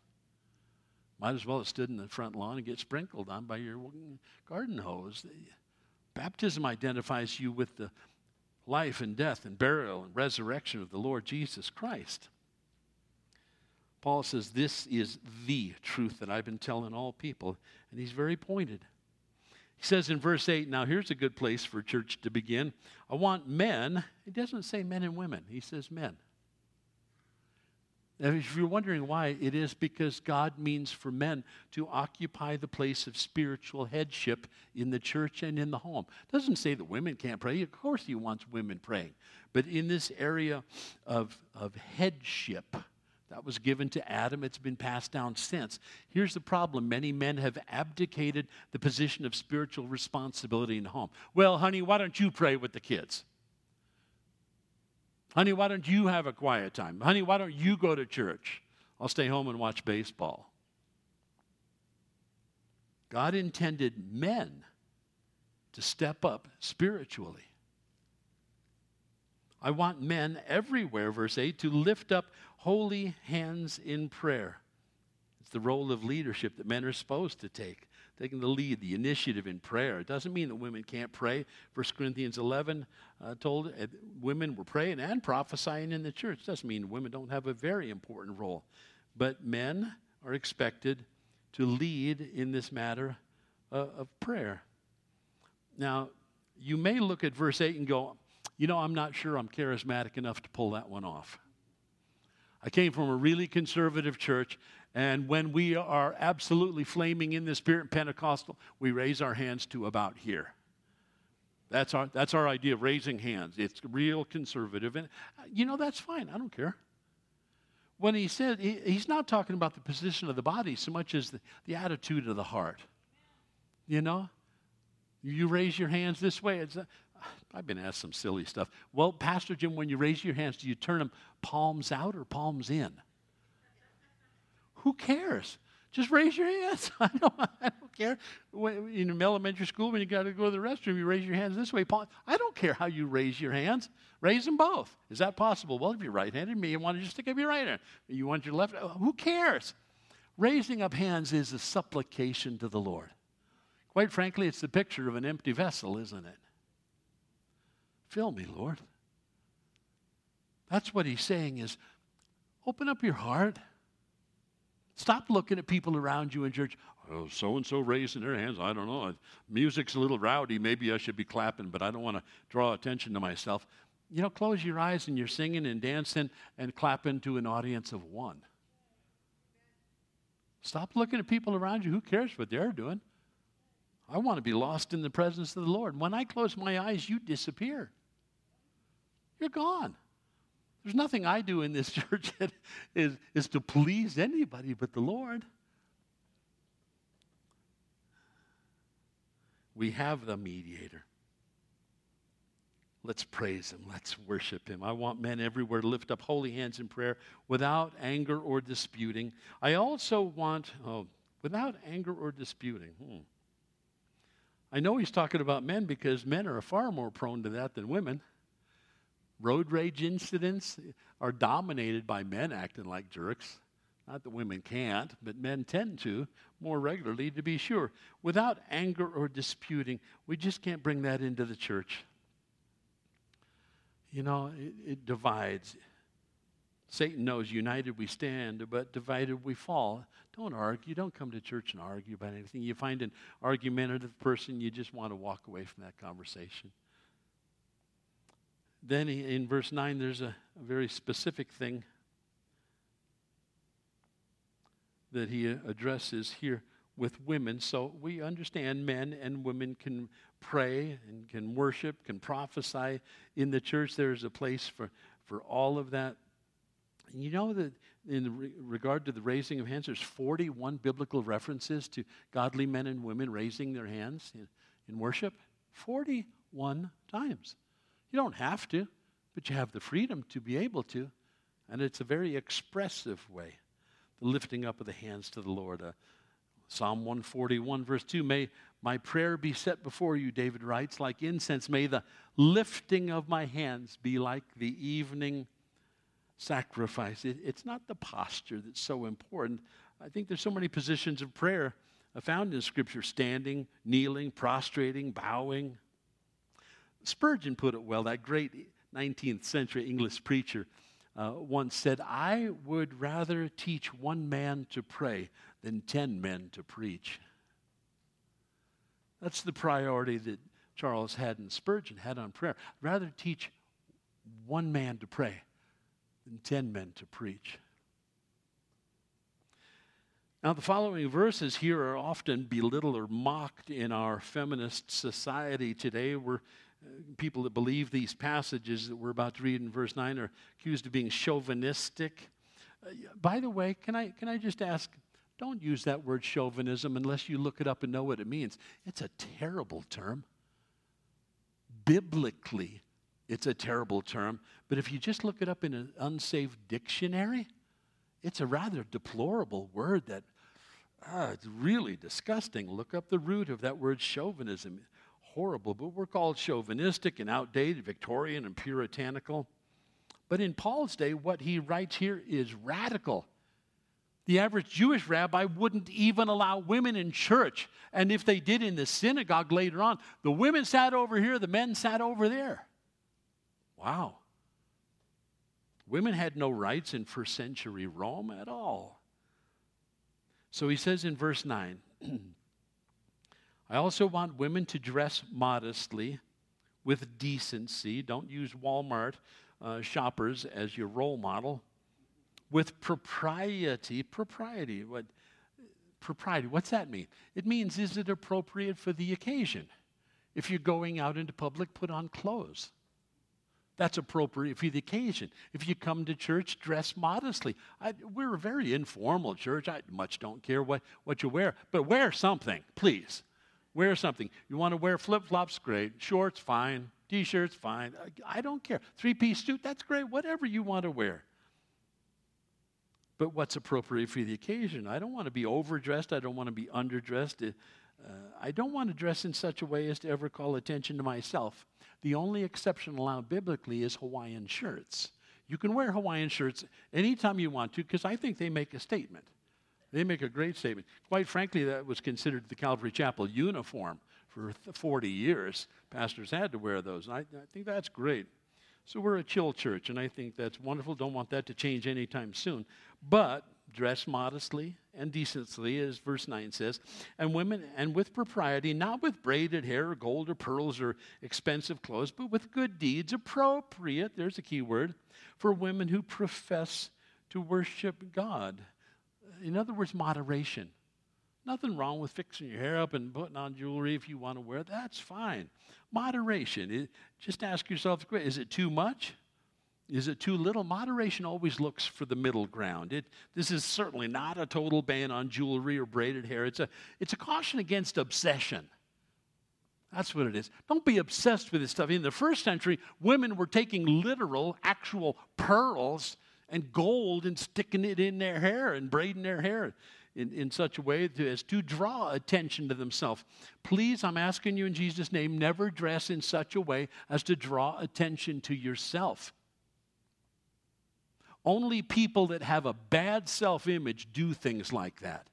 Might as well have stood in the front lawn and get sprinkled on by your garden hose. Baptism identifies you with the life and death and burial and resurrection of the Lord Jesus Christ. Paul says, This is the truth that I've been telling all people. And he's very pointed. He says in verse 8, now here's a good place for church to begin. I want men, he doesn't say men and women, he says men. If you're wondering why, it is because God means for men to occupy the place of spiritual headship in the church and in the home. It doesn't say that women can't pray. Of course, He wants women praying. But in this area of, of headship, that was given to Adam. It's been passed down since. Here's the problem many men have abdicated the position of spiritual responsibility in the home. Well, honey, why don't you pray with the kids? Honey, why don't you have a quiet time? Honey, why don't you go to church? I'll stay home and watch baseball. God intended men to step up spiritually. I want men everywhere, verse 8, to lift up holy hands in prayer. It's the role of leadership that men are supposed to take, taking the lead, the initiative in prayer. It doesn't mean that women can't pray. 1 Corinthians 11 uh, told uh, women were praying and prophesying in the church. It doesn't mean women don't have a very important role. But men are expected to lead in this matter uh, of prayer. Now, you may look at verse 8 and go, you know, I'm not sure I'm charismatic enough to pull that one off. I came from a really conservative church, and when we are absolutely flaming in the Spirit Pentecostal, we raise our hands to about here. That's our, that's our idea of raising hands. It's real conservative. And, uh, you know, that's fine. I don't care. When he said, he, he's not talking about the position of the body so much as the, the attitude of the heart. You know? You raise your hands this way. It's, uh, I've been asked some silly stuff. Well, Pastor Jim, when you raise your hands, do you turn them palms out or palms in? Who cares? Just raise your hands. I don't, I don't care. When, in elementary school, when you got to go to the restroom, you raise your hands this way. I don't care how you raise your hands. Raise them both. Is that possible? Well, if you're right-handed, me, you want to just stick up your right hand. You want your left. Uh, who cares? Raising up hands is a supplication to the Lord. Quite frankly, it's the picture of an empty vessel, isn't it? Fill me, Lord. That's what he's saying is open up your heart. Stop looking at people around you in church. Oh, so and so raising their hands. I don't know. Music's a little rowdy. Maybe I should be clapping, but I don't want to draw attention to myself. You know, close your eyes and you're singing and dancing and clapping to an audience of one. Stop looking at people around you. Who cares what they're doing? I want to be lost in the presence of the Lord. When I close my eyes, you disappear. You're gone. There's nothing I do in this church that is, is to please anybody but the Lord. We have the mediator. Let's praise him. Let's worship him. I want men everywhere to lift up holy hands in prayer without anger or disputing. I also want, oh, without anger or disputing. Hmm. I know he's talking about men because men are far more prone to that than women. Road rage incidents are dominated by men acting like jerks. Not that women can't, but men tend to more regularly, to be sure. Without anger or disputing, we just can't bring that into the church. You know, it, it divides. Satan knows united we stand, but divided we fall. Don't argue. Don't come to church and argue about anything. You find an argumentative person, you just want to walk away from that conversation. Then in verse 9, there's a, a very specific thing that he addresses here with women. So we understand men and women can pray and can worship, can prophesy in the church. There's a place for, for all of that. You know that in re- regard to the raising of hands, there's 41 biblical references to godly men and women raising their hands in, in worship. 41 times. You don't have to, but you have the freedom to be able to. And it's a very expressive way, the lifting up of the hands to the Lord. Uh, Psalm 141, verse 2 May my prayer be set before you, David writes, like incense. May the lifting of my hands be like the evening sacrifice. It, it's not the posture that's so important. I think there's so many positions of prayer found in Scripture standing, kneeling, prostrating, bowing. Spurgeon put it well, that great 19th century English preacher uh, once said, I would rather teach one man to pray than 10 men to preach. That's the priority that Charles Haddon Spurgeon had on prayer. I'd rather teach one man to pray than 10 men to preach. Now, the following verses here are often belittled or mocked in our feminist society today. We're people that believe these passages that we're about to read in verse 9 are accused of being chauvinistic. Uh, by the way, can I, can I just ask, don't use that word chauvinism unless you look it up and know what it means. It's a terrible term. Biblically, it's a terrible term. But if you just look it up in an unsaved dictionary, it's a rather deplorable word that uh, it's really disgusting. Look up the root of that word chauvinism horrible, but we're called chauvinistic and outdated, Victorian and puritanical. But in Paul's day, what he writes here is radical. The average Jewish rabbi wouldn't even allow women in church. And if they did in the synagogue later on, the women sat over here, the men sat over there. Wow. Women had no rights in first century Rome at all. So he says in verse 9 I also want women to dress modestly with decency. Don't use Walmart uh, shoppers as your role model. With propriety, propriety, what propriety, what's that mean? It means is it appropriate for the occasion? If you're going out into public, put on clothes. That's appropriate for the occasion. If you come to church, dress modestly. I, we're a very informal church. I much don't care what, what you wear, but wear something, please. Wear something. You want to wear flip flops? Great. Shorts? Fine. T shirts? Fine. I don't care. Three piece suit? That's great. Whatever you want to wear. But what's appropriate for the occasion? I don't want to be overdressed. I don't want to be underdressed. Uh, I don't want to dress in such a way as to ever call attention to myself. The only exception allowed biblically is Hawaiian shirts. You can wear Hawaiian shirts anytime you want to because I think they make a statement. They make a great statement. Quite frankly, that was considered the Calvary Chapel uniform for 40 years. Pastors had to wear those. And I, I think that's great. So we're a chill church, and I think that's wonderful. Don't want that to change anytime soon. But dress modestly and decently, as verse 9 says, and women, and with propriety, not with braided hair or gold or pearls or expensive clothes, but with good deeds, appropriate, there's a key word, for women who profess to worship God in other words, moderation. Nothing wrong with fixing your hair up and putting on jewelry if you want to wear it. That's fine. Moderation. It, just ask yourself is it too much? Is it too little? Moderation always looks for the middle ground. It, this is certainly not a total ban on jewelry or braided hair. It's a, it's a caution against obsession. That's what it is. Don't be obsessed with this stuff. In the first century, women were taking literal, actual pearls and gold and sticking it in their hair and braiding their hair in, in such a way as to draw attention to themselves. Please, I'm asking you in Jesus' name, never dress in such a way as to draw attention to yourself. Only people that have a bad self image do things like that.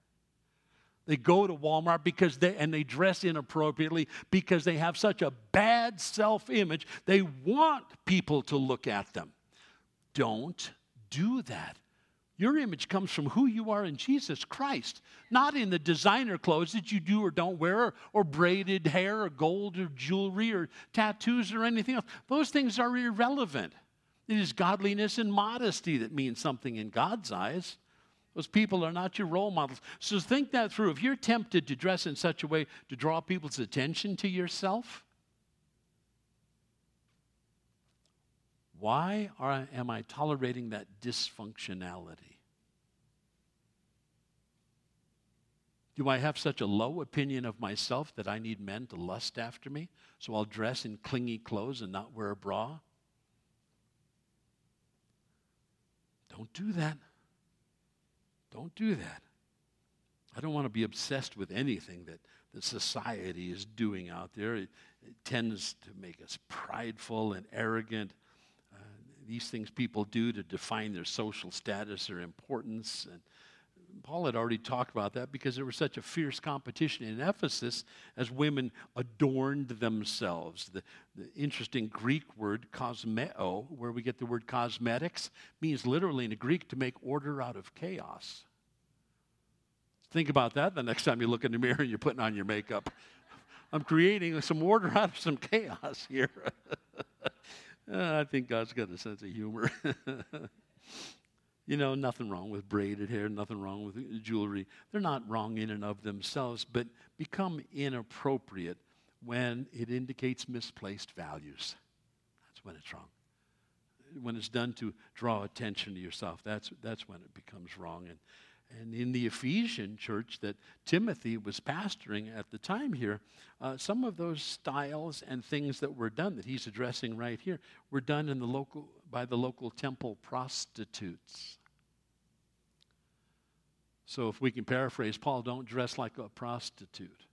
They go to Walmart because they and they dress inappropriately because they have such a bad self-image. They want people to look at them. Don't do that. Your image comes from who you are in Jesus Christ, not in the designer clothes that you do or don't wear, or, or, braided hair, or gold, or jewelry, or tattoos, or anything else. Those things are irrelevant. It is godliness and modesty that means something in God's eyes. Those people are not your role models. So think that through. If you're tempted to dress in such a way to draw people's attention to yourself, Why are, am I tolerating that dysfunctionality? Do I have such a low opinion of myself that I need men to lust after me? So I'll dress in clingy clothes and not wear a bra? Don't do that. Don't do that. I don't want to be obsessed with anything that, that society is doing out there. It, it tends to make us prideful and arrogant these things people do to define their social status or importance. And Paul had already talked about that because there was such a fierce competition in Ephesus as women adorned themselves. The, the interesting Greek word cosmeo, where we get the word cosmetics, means literally in the Greek to make order out of chaos. Think about that the next time you look in the mirror and you're putting on your makeup. I'm creating some order out of some chaos here. Uh, I think God's got a sense of humor. you know, nothing wrong with braided hair, nothing wrong with jewelry. They're not wrong in and of themselves, but become inappropriate when it indicates misplaced values. That's when it's wrong. When it's done to draw attention to yourself, that's, that's when it becomes wrong. And, and in the Ephesian church that Timothy was pastoring at the time here, uh, some of those styles and things that were done that he's addressing right here were done in the local, by the local temple prostitutes. So, if we can paraphrase Paul, don't dress like a prostitute.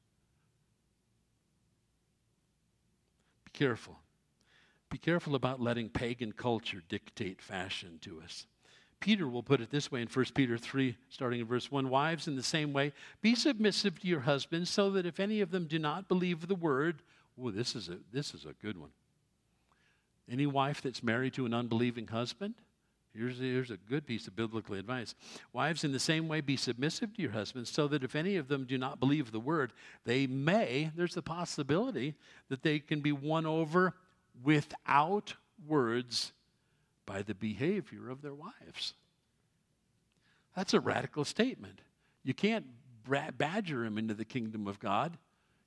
Be careful. Be careful about letting pagan culture dictate fashion to us. Peter will put it this way in 1 Peter 3, starting in verse 1 Wives, in the same way, be submissive to your husbands, so that if any of them do not believe the word, oh, this is a, this is a good one. Any wife that's married to an unbelieving husband, here's, here's a good piece of biblical advice. Wives, in the same way, be submissive to your husbands, so that if any of them do not believe the word, they may, there's the possibility that they can be won over without words by the behavior of their wives. That's a radical statement. You can't badger them into the kingdom of God.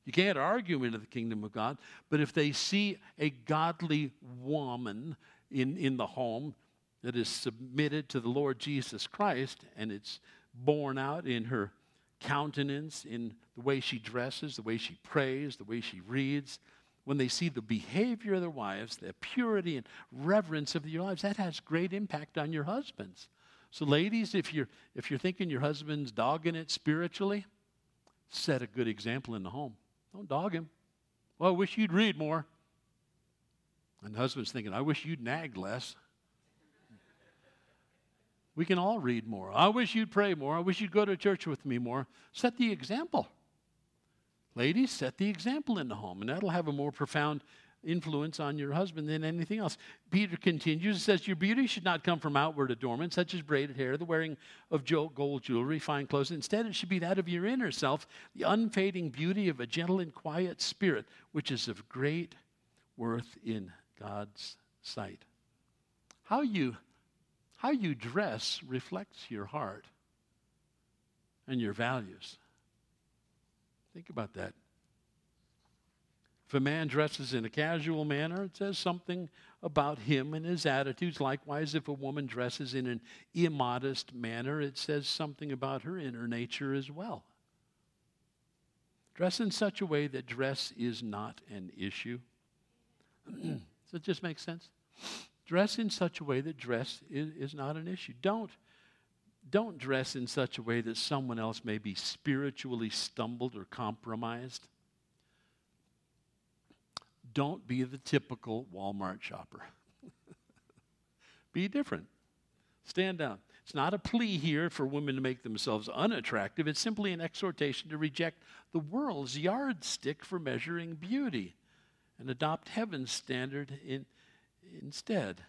You can't argue them into the kingdom of God. But if they see a godly woman in, in the home that is submitted to the Lord Jesus Christ and it's borne out in her countenance, in the way she dresses, the way she prays, the way she reads, when they see the behavior of their wives, the purity and reverence of your lives, that has great impact on your husbands. So, ladies, if you're, if you're thinking your husband's dogging it spiritually, set a good example in the home. Don't dog him. Well, I wish you'd read more. And the husband's thinking, I wish you'd nag less. We can all read more. I wish you'd pray more. I wish you'd go to church with me more. Set the example. Ladies, set the example in the home, and that'll have a more profound influence on your husband than anything else. Peter continues and says, Your beauty should not come from outward adornment, such as braided hair, the wearing of gold jewelry, fine clothes. Instead, it should be that of your inner self, the unfading beauty of a gentle and quiet spirit, which is of great worth in God's sight. How you, how you dress reflects your heart and your values. Think about that. If a man dresses in a casual manner, it says something about him and his attitudes. Likewise, if a woman dresses in an immodest manner, it says something about her inner nature as well. Dress in such a way that dress is not an issue. Does it just make sense? Dress in such a way that dress is, is not an issue. Don't don't dress in such a way that someone else may be spiritually stumbled or compromised. Don't be the typical Walmart shopper. be different. Stand out. It's not a plea here for women to make themselves unattractive. It's simply an exhortation to reject the world's yardstick for measuring beauty and adopt heaven's standard in, instead.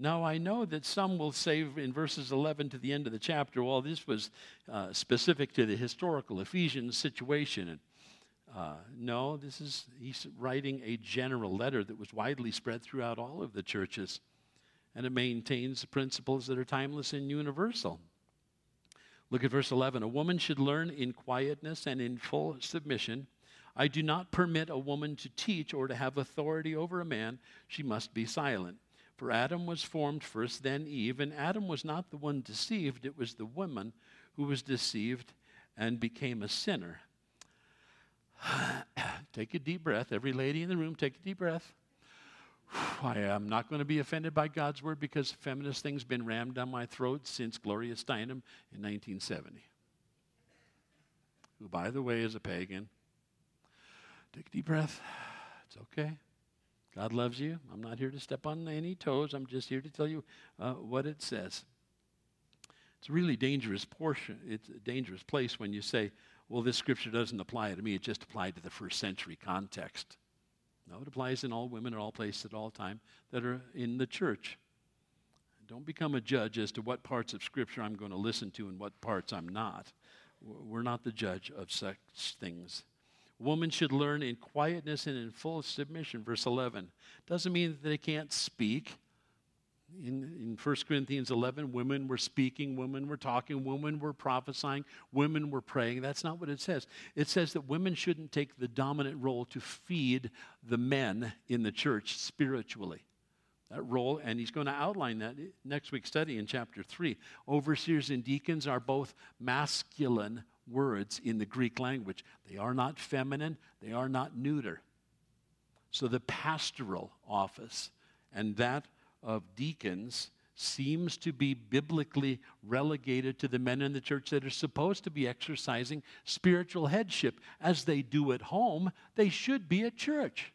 Now, I know that some will say in verses 11 to the end of the chapter, well, this was uh, specific to the historical Ephesians situation. Uh, no, this is, he's writing a general letter that was widely spread throughout all of the churches. And it maintains principles that are timeless and universal. Look at verse 11. A woman should learn in quietness and in full submission. I do not permit a woman to teach or to have authority over a man. She must be silent. For Adam was formed first, then Eve, and Adam was not the one deceived, it was the woman who was deceived and became a sinner. take a deep breath. Every lady in the room, take a deep breath. I am not going to be offended by God's word because feminist thing's been rammed down my throat since Gloria Steinem in 1970. Who, by the way, is a pagan. Take a deep breath. It's okay. God loves you. I'm not here to step on any toes. I'm just here to tell you uh, what it says. It's a really dangerous portion. It's a dangerous place when you say, well, this scripture doesn't apply to me. It just applied to the first century context. No, it applies in all women at all places at all time that are in the church. Don't become a judge as to what parts of scripture I'm going to listen to and what parts I'm not. We're not the judge of such things. Woman should learn in quietness and in full submission. Verse 11. Doesn't mean that they can't speak. In, in 1 Corinthians 11, women were speaking, women were talking, women were prophesying, women were praying. That's not what it says. It says that women shouldn't take the dominant role to feed the men in the church spiritually. That role, and he's going to outline that next week's study in chapter 3. Overseers and deacons are both masculine words in the Greek language. They are not feminine, they are not neuter. So the pastoral office and that of deacons seems to be biblically relegated to the men in the church that are supposed to be exercising spiritual headship. As they do at home, they should be at church.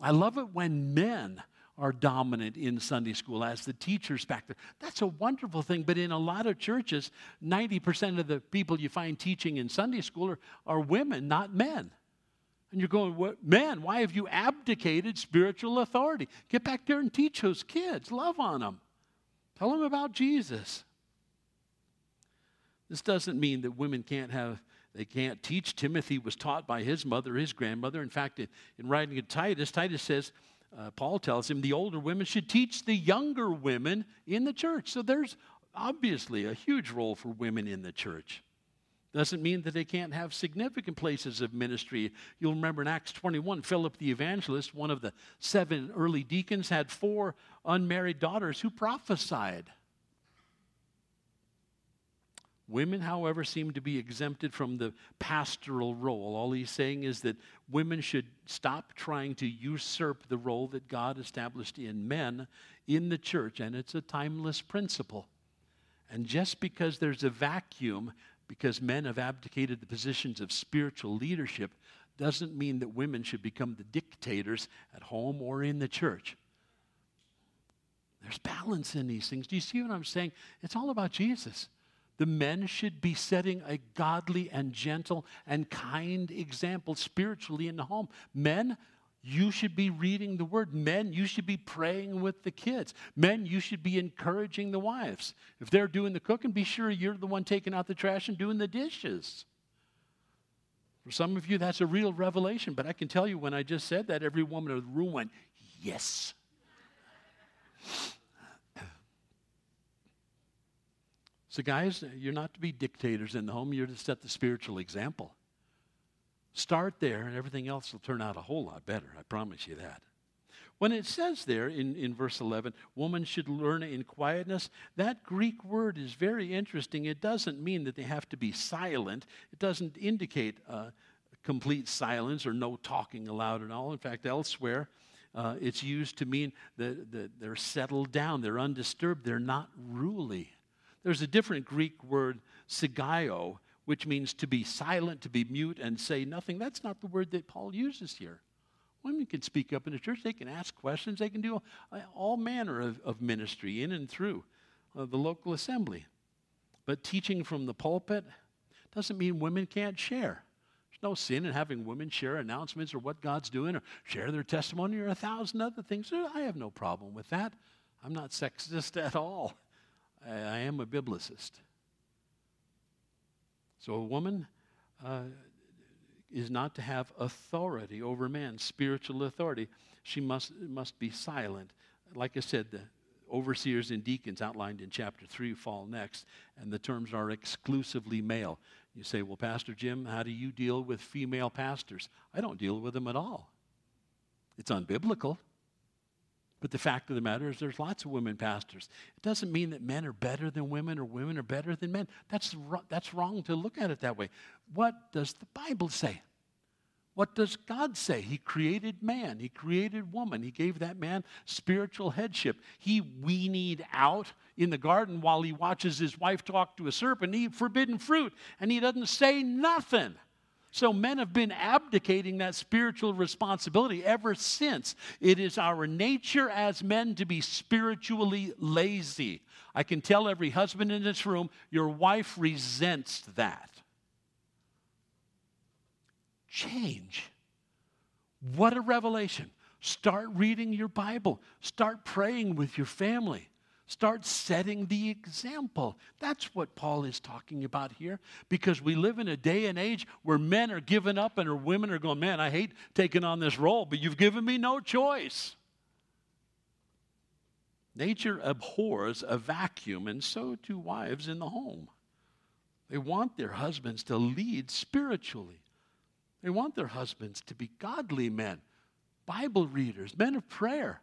I love it when men are dominant in Sunday school as the teachers back there. That's a wonderful thing. But in a lot of churches, 90% of the people you find teaching in Sunday school are, are women, not men. And you're going, what, man, why have you abdicated spiritual authority? Get back there and teach those kids. Love on them. Tell them about Jesus. This doesn't mean that women can't have, they can't teach. Timothy was taught by his mother, his grandmother. In fact, in, in writing to Titus, Titus says, uh, Paul tells him the older women should teach the younger women in the church. So there's obviously a huge role for women in the church. Doesn't mean that they can't have significant places of ministry. You'll remember in Acts 21, Philip the evangelist, one of the seven early deacons, had four unmarried daughters who prophesied. Women, however, seem to be exempted from the pastoral role. All he's saying is that women should stop trying to usurp the role that God established in men in the church, and it's a timeless principle. And just because there's a vacuum, because men have abdicated the positions of spiritual leadership, doesn't mean that women should become the dictators at home or in the church. There's balance in these things. Do you see what I'm saying? It's all about Jesus. The men should be setting a godly and gentle and kind example spiritually in the home. Men, you should be reading the word. Men, you should be praying with the kids. Men, you should be encouraging the wives. If they're doing the cooking, be sure you're the one taking out the trash and doing the dishes. For some of you, that's a real revelation, but I can tell you when I just said that, every woman in the room went, Yes. So, guys, you're not to be dictators in the home, you're to set the spiritual example. Start there, and everything else will turn out a whole lot better. I promise you that. When it says there in, in verse 11, woman should learn in quietness, that Greek word is very interesting. It doesn't mean that they have to be silent, it doesn't indicate uh, complete silence or no talking aloud at all. In fact, elsewhere, uh, it's used to mean that, that they're settled down, they're undisturbed, they're not ruly. There's a different Greek word, sigaio, which means to be silent, to be mute, and say nothing. That's not the word that Paul uses here. Women can speak up in the church, they can ask questions, they can do all manner of, of ministry in and through uh, the local assembly. But teaching from the pulpit doesn't mean women can't share. There's no sin in having women share announcements or what God's doing or share their testimony or a thousand other things. I have no problem with that. I'm not sexist at all. I am a biblicist. So a woman uh, is not to have authority over man, spiritual authority. She must, must be silent. Like I said, the overseers and deacons outlined in chapter 3 fall next, and the terms are exclusively male. You say, Well, Pastor Jim, how do you deal with female pastors? I don't deal with them at all. It's unbiblical. But the fact of the matter is, there's lots of women pastors. It doesn't mean that men are better than women or women are better than men. That's, that's wrong to look at it that way. What does the Bible say? What does God say? He created man, He created woman, He gave that man spiritual headship. He weaned out in the garden while he watches his wife talk to a serpent, eat forbidden fruit, and he doesn't say nothing. So men have been abdicating that spiritual responsibility ever since. It is our nature as men to be spiritually lazy. I can tell every husband in this room, your wife resents that. Change. What a revelation. Start reading your Bible. Start praying with your family. Start setting the example. That's what Paul is talking about here because we live in a day and age where men are giving up and women are going, Man, I hate taking on this role, but you've given me no choice. Nature abhors a vacuum, and so do wives in the home. They want their husbands to lead spiritually, they want their husbands to be godly men, Bible readers, men of prayer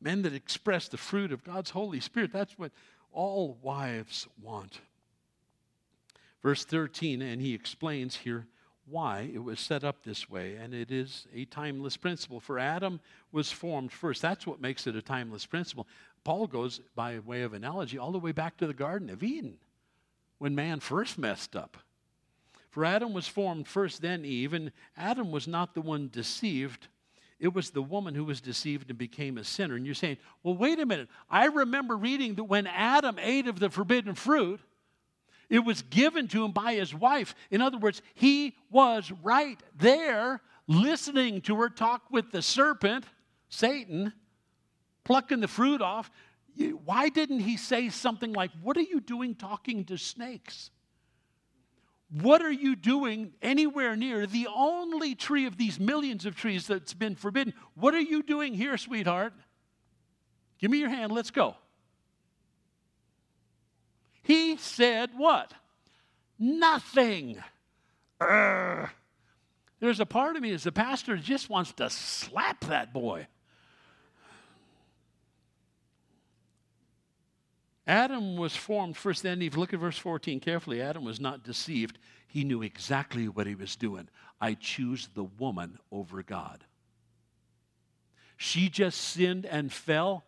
men that express the fruit of God's Holy Spirit. That's what all wives want. Verse 13, and he explains here why it was set up this way, and it is a timeless principle. For Adam was formed first. That's what makes it a timeless principle. Paul goes, by way of analogy, all the way back to the Garden of Eden when man first messed up. For Adam was formed first, then Eve, and Adam was not the one deceived It was the woman who was deceived and became a sinner. And you're saying, well, wait a minute. I remember reading that when Adam ate of the forbidden fruit, it was given to him by his wife. In other words, he was right there listening to her talk with the serpent, Satan, plucking the fruit off. Why didn't he say something like, What are you doing talking to snakes? What are you doing anywhere near the only tree of these millions of trees that's been forbidden? What are you doing here, sweetheart? Give me your hand, let's go. He said what? Nothing. Urgh. There's a part of me as a pastor just wants to slap that boy. Adam was formed first, then Eve. Look at verse 14 carefully. Adam was not deceived. He knew exactly what he was doing. I choose the woman over God. She just sinned and fell.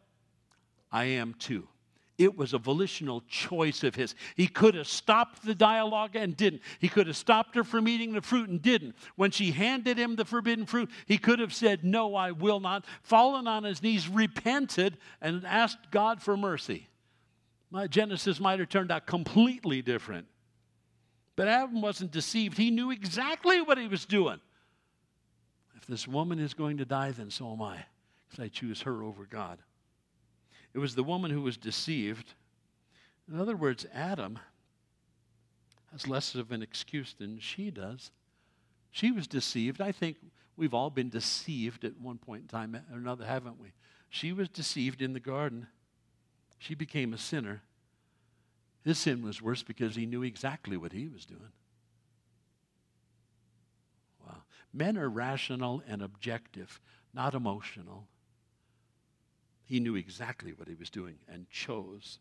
I am too. It was a volitional choice of his. He could have stopped the dialogue and didn't. He could have stopped her from eating the fruit and didn't. When she handed him the forbidden fruit, he could have said, No, I will not, fallen on his knees, repented, and asked God for mercy. My Genesis might have turned out completely different. But Adam wasn't deceived. He knew exactly what he was doing. If this woman is going to die, then so am I, because I choose her over God. It was the woman who was deceived. In other words, Adam has less of an excuse than she does. She was deceived. I think we've all been deceived at one point in time or another, haven't we? She was deceived in the garden. She became a sinner. His sin was worse because he knew exactly what he was doing. Wow. Men are rational and objective, not emotional. He knew exactly what he was doing and chose.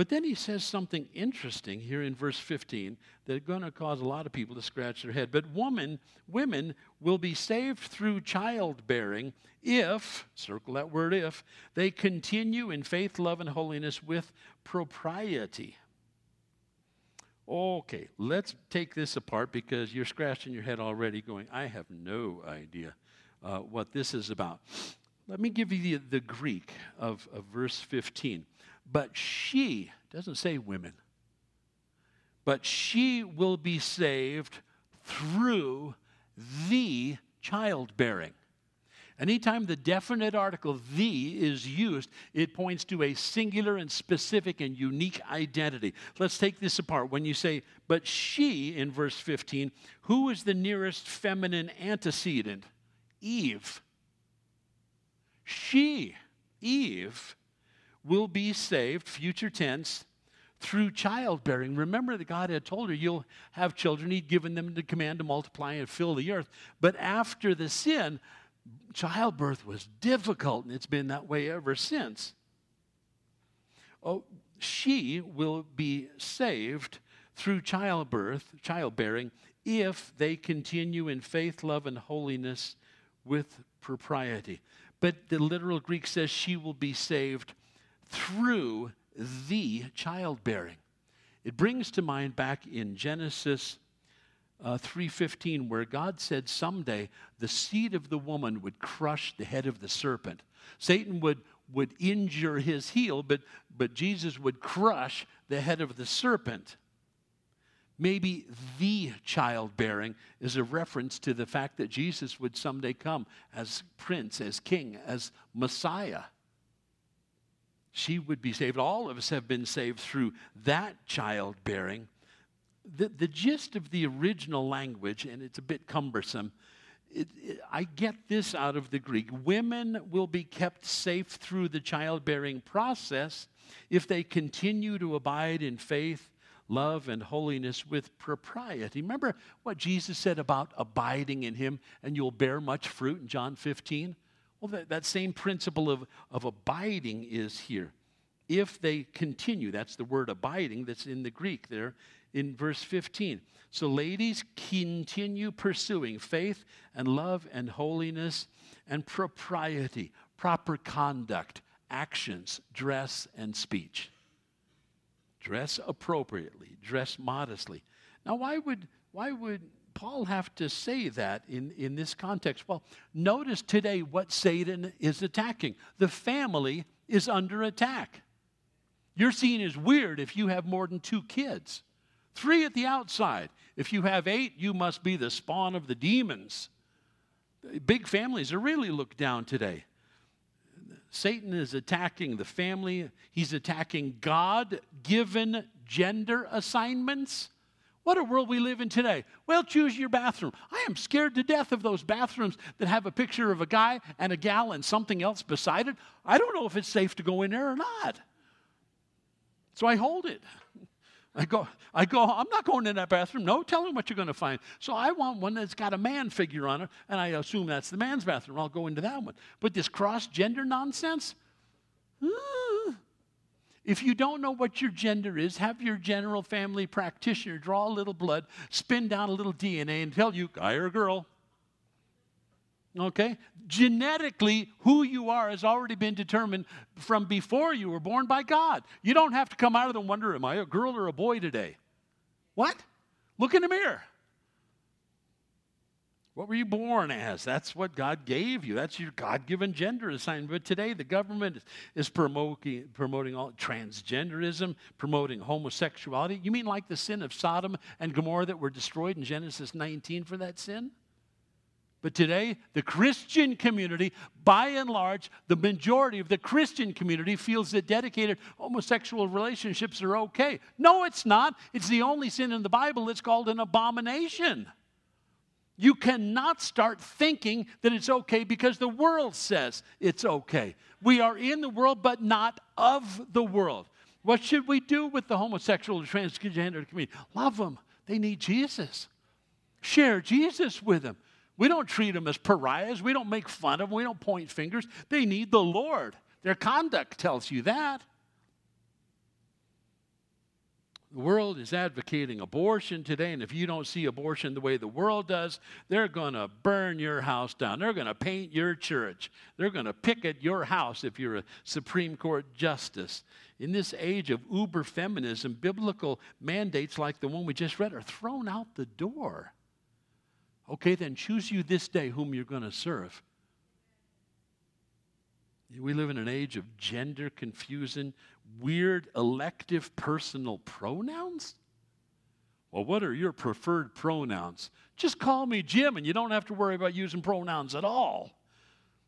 But then he says something interesting here in verse 15 that's going to cause a lot of people to scratch their head. But woman, women will be saved through childbearing if, circle that word if, they continue in faith, love, and holiness with propriety. Okay, let's take this apart because you're scratching your head already, going, I have no idea uh, what this is about. Let me give you the, the Greek of, of verse 15. But she, doesn't say women, but she will be saved through the childbearing. Anytime the definite article the is used, it points to a singular and specific and unique identity. Let's take this apart. When you say, but she in verse 15, who is the nearest feminine antecedent? Eve. She, Eve, will be saved, future tense, through childbearing. Remember that God had told her, You'll have children. He'd given them the command to multiply and fill the earth. But after the sin, childbirth was difficult, and it's been that way ever since. Oh, she will be saved through childbirth, childbearing, if they continue in faith, love, and holiness with propriety. But the literal Greek says she will be saved through the childbearing. It brings to mind back in Genesis uh, 3:15 where God said someday the seed of the woman would crush the head of the serpent. Satan would would injure his heel, but but Jesus would crush the head of the serpent. Maybe the childbearing is a reference to the fact that Jesus would someday come as prince, as king, as Messiah. She would be saved. All of us have been saved through that childbearing. The, the gist of the original language, and it's a bit cumbersome, it, it, I get this out of the Greek. Women will be kept safe through the childbearing process if they continue to abide in faith love and holiness with propriety. Remember what Jesus said about abiding in him and you'll bear much fruit in John 15? Well, that, that same principle of, of abiding is here. If they continue, that's the word abiding that's in the Greek there in verse 15. So, ladies, continue pursuing faith and love and holiness and propriety, proper conduct, actions, dress, and speech. Dress appropriately, dress modestly. Now, why would, why would Paul have to say that in, in this context? Well, notice today what Satan is attacking. The family is under attack. You're seen as weird if you have more than two kids, three at the outside. If you have eight, you must be the spawn of the demons. Big families are really looked down today. Satan is attacking the family, he's attacking God given gender assignments. What a world we live in today. Well, choose your bathroom. I am scared to death of those bathrooms that have a picture of a guy and a gal and something else beside it. I don't know if it's safe to go in there or not. So I hold it. I go, I go, I'm not going in that bathroom. No, tell me what you're going to find. So I want one that's got a man figure on it, and I assume that's the man's bathroom. I'll go into that one. But this cross gender nonsense, uh, if you don't know what your gender is, have your general family practitioner draw a little blood, spin down a little DNA, and tell you, guy or girl. Okay? Genetically, who you are has already been determined from before you were born by God. You don't have to come out of the wonder, am I a girl or a boy today? What? Look in the mirror. What were you born as? That's what God gave you. That's your God given gender assignment. But today, the government is promoting, promoting all transgenderism, promoting homosexuality. You mean like the sin of Sodom and Gomorrah that were destroyed in Genesis 19 for that sin? But today, the Christian community, by and large, the majority of the Christian community feels that dedicated homosexual relationships are okay. No, it's not. It's the only sin in the Bible that's called an abomination. You cannot start thinking that it's okay because the world says it's okay. We are in the world, but not of the world. What should we do with the homosexual or transgender community? Love them. They need Jesus. Share Jesus with them. We don't treat them as pariahs. We don't make fun of them. We don't point fingers. They need the Lord. Their conduct tells you that. The world is advocating abortion today, and if you don't see abortion the way the world does, they're going to burn your house down. They're going to paint your church. They're going to picket your house if you're a Supreme Court justice. In this age of uber feminism, biblical mandates like the one we just read are thrown out the door. Okay, then choose you this day whom you're going to serve. We live in an age of gender confusion, weird elective personal pronouns. Well, what are your preferred pronouns? Just call me Jim and you don't have to worry about using pronouns at all.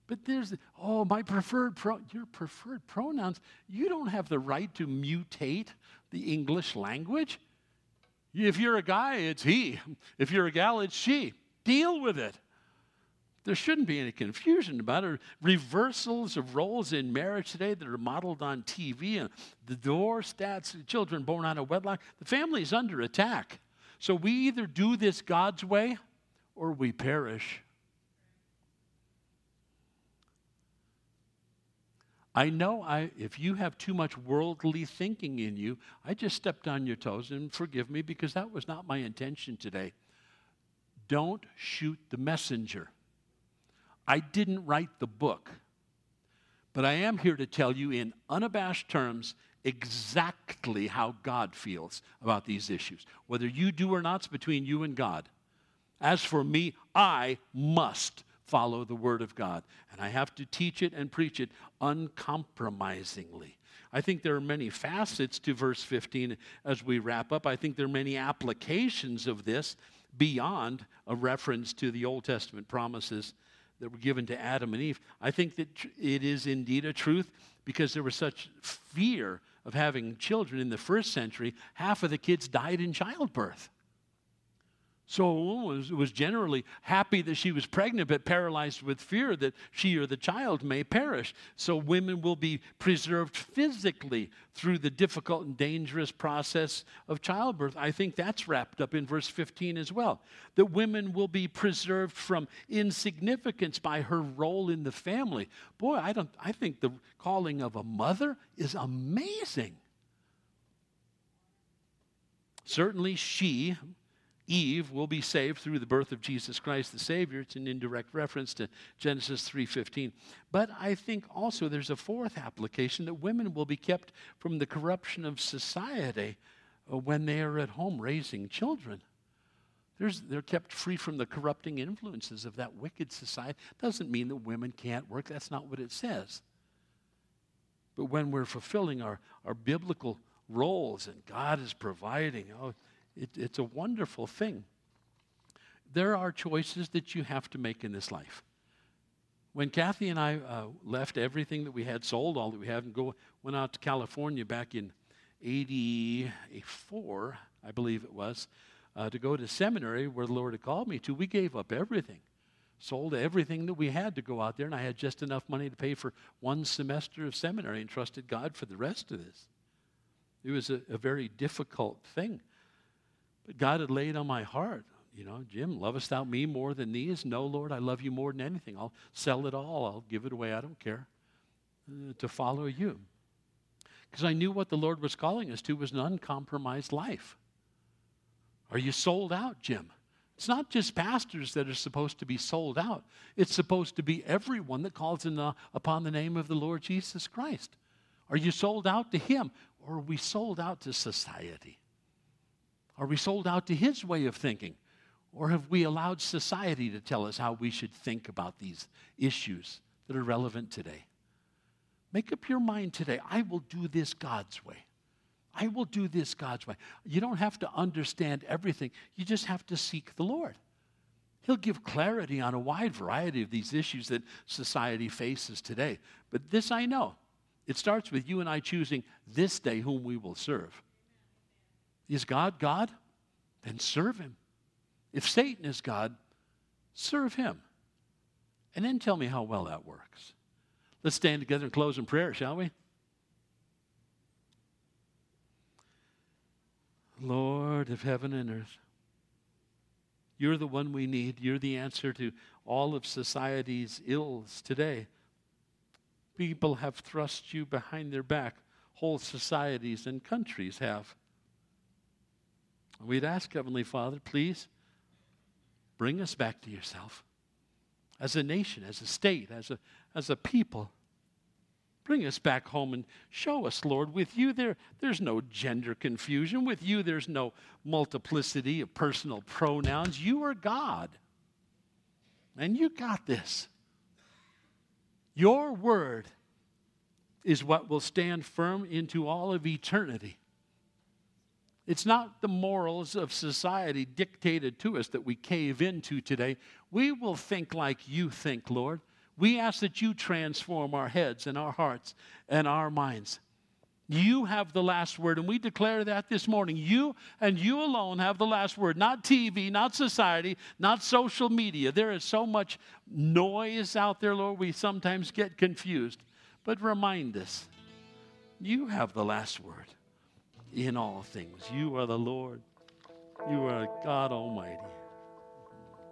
But there's, oh, my preferred, pro, your preferred pronouns. You don't have the right to mutate the English language. If you're a guy, it's he. If you're a gal, it's she. Deal with it. There shouldn't be any confusion about it. Reversals of roles in marriage today that are modeled on TV and uh, the divorce stats, children born out of wedlock. The family is under attack. So we either do this God's way or we perish. I know I, if you have too much worldly thinking in you, I just stepped on your toes and forgive me because that was not my intention today. Don't shoot the messenger. I didn't write the book, but I am here to tell you in unabashed terms exactly how God feels about these issues. Whether you do or not, it's between you and God. As for me, I must follow the Word of God, and I have to teach it and preach it uncompromisingly. I think there are many facets to verse 15 as we wrap up. I think there are many applications of this beyond a reference to the Old Testament promises that were given to Adam and Eve. I think that it is indeed a truth because there was such fear of having children in the first century, half of the kids died in childbirth. So a woman was, was generally happy that she was pregnant, but paralyzed with fear that she or the child may perish. So women will be preserved physically through the difficult and dangerous process of childbirth. I think that's wrapped up in verse 15 as well. That women will be preserved from insignificance by her role in the family. Boy, I, don't, I think the calling of a mother is amazing. Certainly, she, Eve will be saved through the birth of Jesus Christ the Savior. It's an indirect reference to Genesis 3:15. But I think also there's a fourth application that women will be kept from the corruption of society uh, when they are at home raising children. There's, they're kept free from the corrupting influences of that wicked society. Doesn't mean that women can't work. That's not what it says. But when we're fulfilling our, our biblical roles and God is providing, oh, it, it's a wonderful thing. There are choices that you have to make in this life. When Kathy and I uh, left everything that we had sold, all that we had, and go, went out to California back in 84, I believe it was, uh, to go to seminary where the Lord had called me to, we gave up everything. Sold everything that we had to go out there, and I had just enough money to pay for one semester of seminary and trusted God for the rest of this. It was a, a very difficult thing. But God had laid on my heart, you know, Jim, lovest thou me more than these? No, Lord, I love you more than anything. I'll sell it all, I'll give it away, I don't care, uh, to follow you. Because I knew what the Lord was calling us to was an uncompromised life. Are you sold out, Jim? It's not just pastors that are supposed to be sold out. It's supposed to be everyone that calls in the, upon the name of the Lord Jesus Christ. Are you sold out to Him, or are we sold out to society? Are we sold out to His way of thinking? Or have we allowed society to tell us how we should think about these issues that are relevant today? Make up your mind today. I will do this God's way. I will do this God's way. You don't have to understand everything, you just have to seek the Lord. He'll give clarity on a wide variety of these issues that society faces today. But this I know it starts with you and I choosing this day whom we will serve. Is God God? Then serve Him. If Satan is God, serve Him. And then tell me how well that works. Let's stand together and close in prayer, shall we? Lord of heaven and earth, you're the one we need. You're the answer to all of society's ills today. People have thrust you behind their back, whole societies and countries have. We'd ask, Heavenly Father, please bring us back to yourself as a nation, as a state, as a, as a people. Bring us back home and show us, Lord. With you, there, there's no gender confusion. With you, there's no multiplicity of personal pronouns. You are God. And you got this. Your word is what will stand firm into all of eternity. It's not the morals of society dictated to us that we cave into today. We will think like you think, Lord. We ask that you transform our heads and our hearts and our minds. You have the last word, and we declare that this morning. You and you alone have the last word, not TV, not society, not social media. There is so much noise out there, Lord, we sometimes get confused. But remind us, you have the last word in all things. You are the Lord, you are God Almighty.